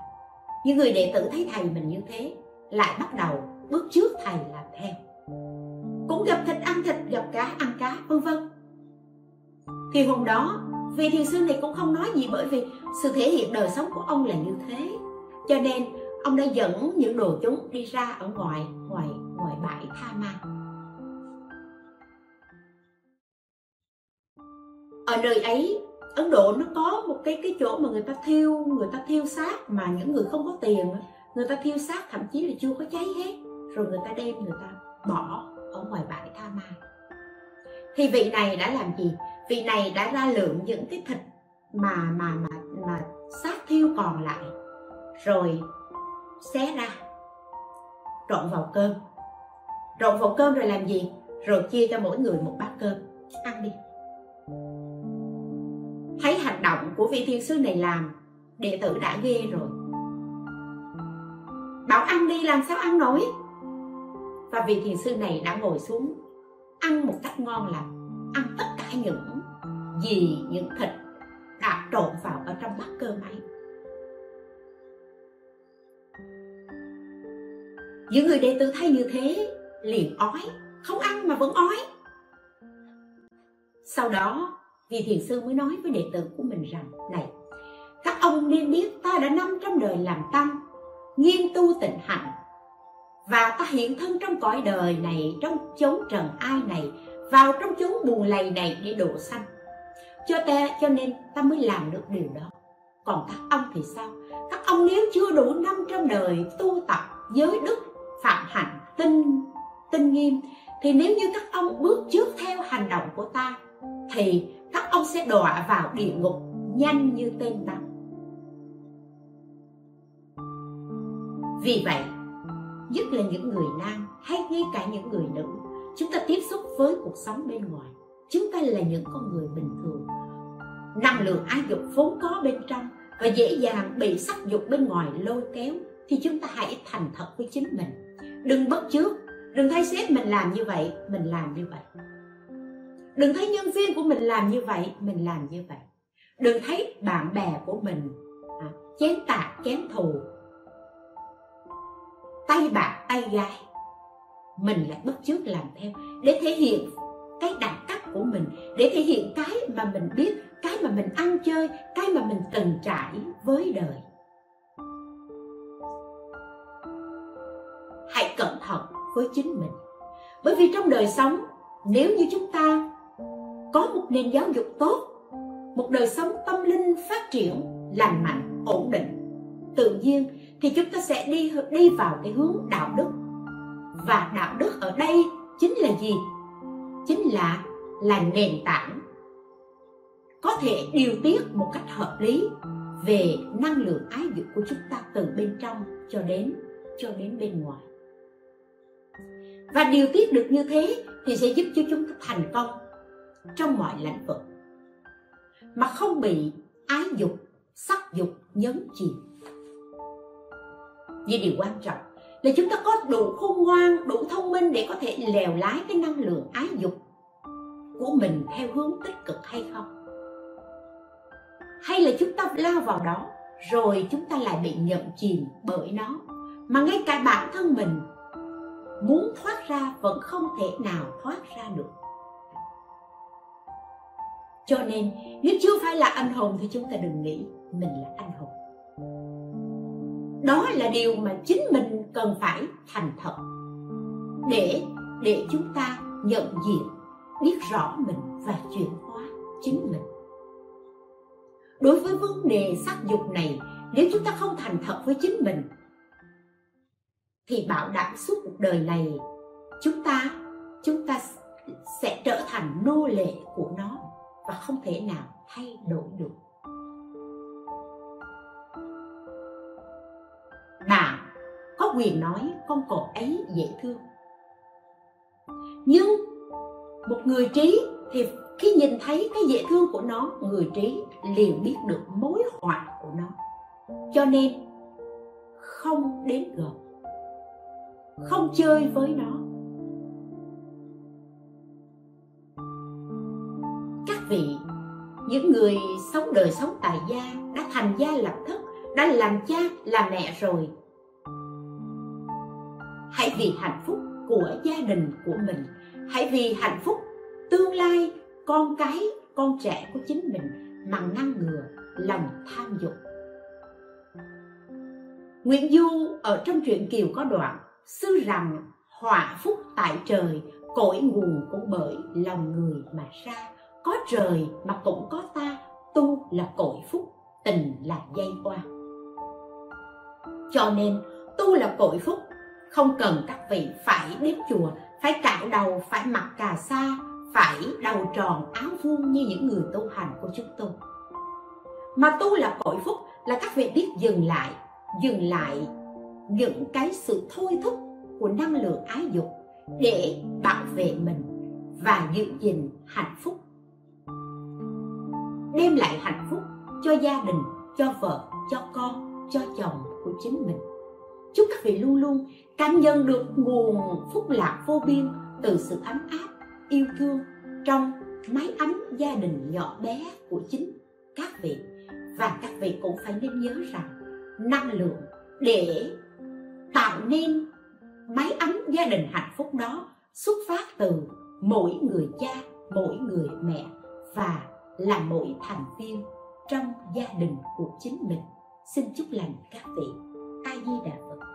Những người đệ tử thấy thầy mình như thế lại bắt đầu bước trước thầy làm theo cũng gặp thịt ăn thịt, gặp cá ăn cá, vân vân. Thì hôm đó, vị thiền sư này cũng không nói gì bởi vì sự thể hiện đời sống của ông là như thế. Cho nên, ông đã dẫn những đồ chúng đi ra ở ngoài ngoài ngoài bãi tha ma. Ở nơi ấy, ấn độ nó có một cái cái chỗ mà người ta thiêu, người ta thiêu xác mà những người không có tiền người ta thiêu xác thậm chí là chưa có cháy hết, rồi người ta đem người ta bỏ ở ngoài bãi tha ma. Thì vị này đã làm gì? Vị này đã ra lượng những cái thịt mà mà mà mà sát thiêu còn lại, rồi xé ra, trộn vào cơm. Trộn vào cơm rồi làm gì? Rồi chia cho mỗi người một bát cơm. Ăn đi. Thấy hành động của vị thiên sư này làm, đệ tử đã ghê rồi. Bảo ăn đi, làm sao ăn nổi? Và vị thiền sư này đã ngồi xuống, ăn một cách ngon lành, ăn tất cả những gì, những thịt đã trộn vào ở trong bát cơm ấy. Những người đệ tử thấy như thế, liền ói, không ăn mà vẫn ói. Sau đó, vị thiền sư mới nói với đệ tử của mình rằng, này, các ông nên biết ta đã năm trăm đời làm tăng, nghiên tu tịnh hạnh và ta hiện thân trong cõi đời này, trong chốn trần ai này, vào trong chốn buồn lầy này để độ sanh. Cho ta, cho nên ta mới làm được điều đó. Còn các ông thì sao? Các ông nếu chưa đủ 500 đời tu tập giới đức, phạm hạnh, tinh tinh nghiêm, thì nếu như các ông bước trước theo hành động của ta, thì các ông sẽ đọa vào địa ngục nhanh như tên bắn. Vì vậy nhất là những người nam hay ngay cả những người nữ. Chúng ta tiếp xúc với cuộc sống bên ngoài. Chúng ta là những con người bình thường. Năng lượng ái dục vốn có bên trong và dễ dàng bị sắc dục bên ngoài lôi kéo thì chúng ta hãy thành thật với chính mình. Đừng bất trước. Đừng thấy sếp mình làm như vậy mình làm như vậy. Đừng thấy nhân viên của mình làm như vậy mình làm như vậy. Đừng thấy bạn bè của mình. À, chén tạc chén thù tay bạn, tay gái mình lại bắt trước làm theo để thể hiện cái đẳng cấp của mình để thể hiện cái mà mình biết cái mà mình ăn chơi cái mà mình từng trải với đời. Hãy cẩn thận với chính mình. Bởi vì trong đời sống nếu như chúng ta có một nền giáo dục tốt một đời sống tâm linh phát triển lành mạnh ổn định tự nhiên thì chúng ta sẽ đi đi vào cái hướng đạo đức. Và đạo đức ở đây chính là gì? Chính là là nền tảng có thể điều tiết một cách hợp lý về năng lượng ái dục của chúng ta từ bên trong cho đến cho đến bên ngoài. Và điều tiết được như thế thì sẽ giúp cho chúng ta thành công trong mọi lĩnh vực mà không bị ái dục, sắc dục, nhấn chìm vì điều quan trọng là chúng ta có đủ khôn ngoan, đủ thông minh để có thể lèo lái cái năng lượng ái dục của mình theo hướng tích cực hay không. Hay là chúng ta lao vào đó rồi chúng ta lại bị nhận chìm bởi nó, mà ngay cả bản thân mình muốn thoát ra vẫn không thể nào thoát ra được. Cho nên, nếu chưa phải là anh hùng thì chúng ta đừng nghĩ mình là anh hùng đó là điều mà chính mình cần phải thành thật. Để để chúng ta nhận diện, biết rõ mình và chuyển hóa chính mình. Đối với vấn đề sắc dục này, nếu chúng ta không thành thật với chính mình, thì bảo đảm suốt cuộc đời này, chúng ta chúng ta sẽ trở thành nô lệ của nó và không thể nào thay đổi được. Quyền nói con cọp ấy dễ thương. Nhưng một người trí thì khi nhìn thấy cái dễ thương của nó, người trí liền biết được mối họa của nó. Cho nên không đến gần, không chơi với nó. Các vị, những người sống đời sống tại gia đã thành gia lập thất, đã làm cha, làm mẹ rồi hãy vì hạnh phúc của gia đình của mình. Hãy vì hạnh phúc tương lai con cái con trẻ của chính mình mà ngăn ngừa lòng tham dục. Nguyễn Du ở trong truyện Kiều có đoạn Sư rằng họa phúc tại trời Cội nguồn cũng bởi lòng người mà ra. Có trời mà cũng có ta Tu là cội phúc, tình là dây qua Cho nên tu là cội phúc không cần các vị phải đến chùa Phải cạo đầu, phải mặc cà sa Phải đầu tròn áo vuông như những người tu hành của chúng tôi. Mà tu là cội phúc là các vị biết dừng lại Dừng lại những cái sự thôi thúc của năng lượng ái dục để bảo vệ mình và giữ gìn hạnh phúc. Đem lại hạnh phúc cho gia đình cho vợ cho con cho chồng của chính mình. Chúc các vị luôn luôn cảm nhận được nguồn phúc lạc vô biên từ sự ấm áp, yêu thương trong mái ấm gia đình nhỏ bé của chính các vị. Và các vị cũng phải nên nhớ rằng năng lượng để tạo nên mái ấm gia đình hạnh phúc đó xuất phát từ mỗi người cha, mỗi người mẹ và là mỗi thành viên trong gia đình của chính mình. Xin chúc lành các vị. A di đà phật.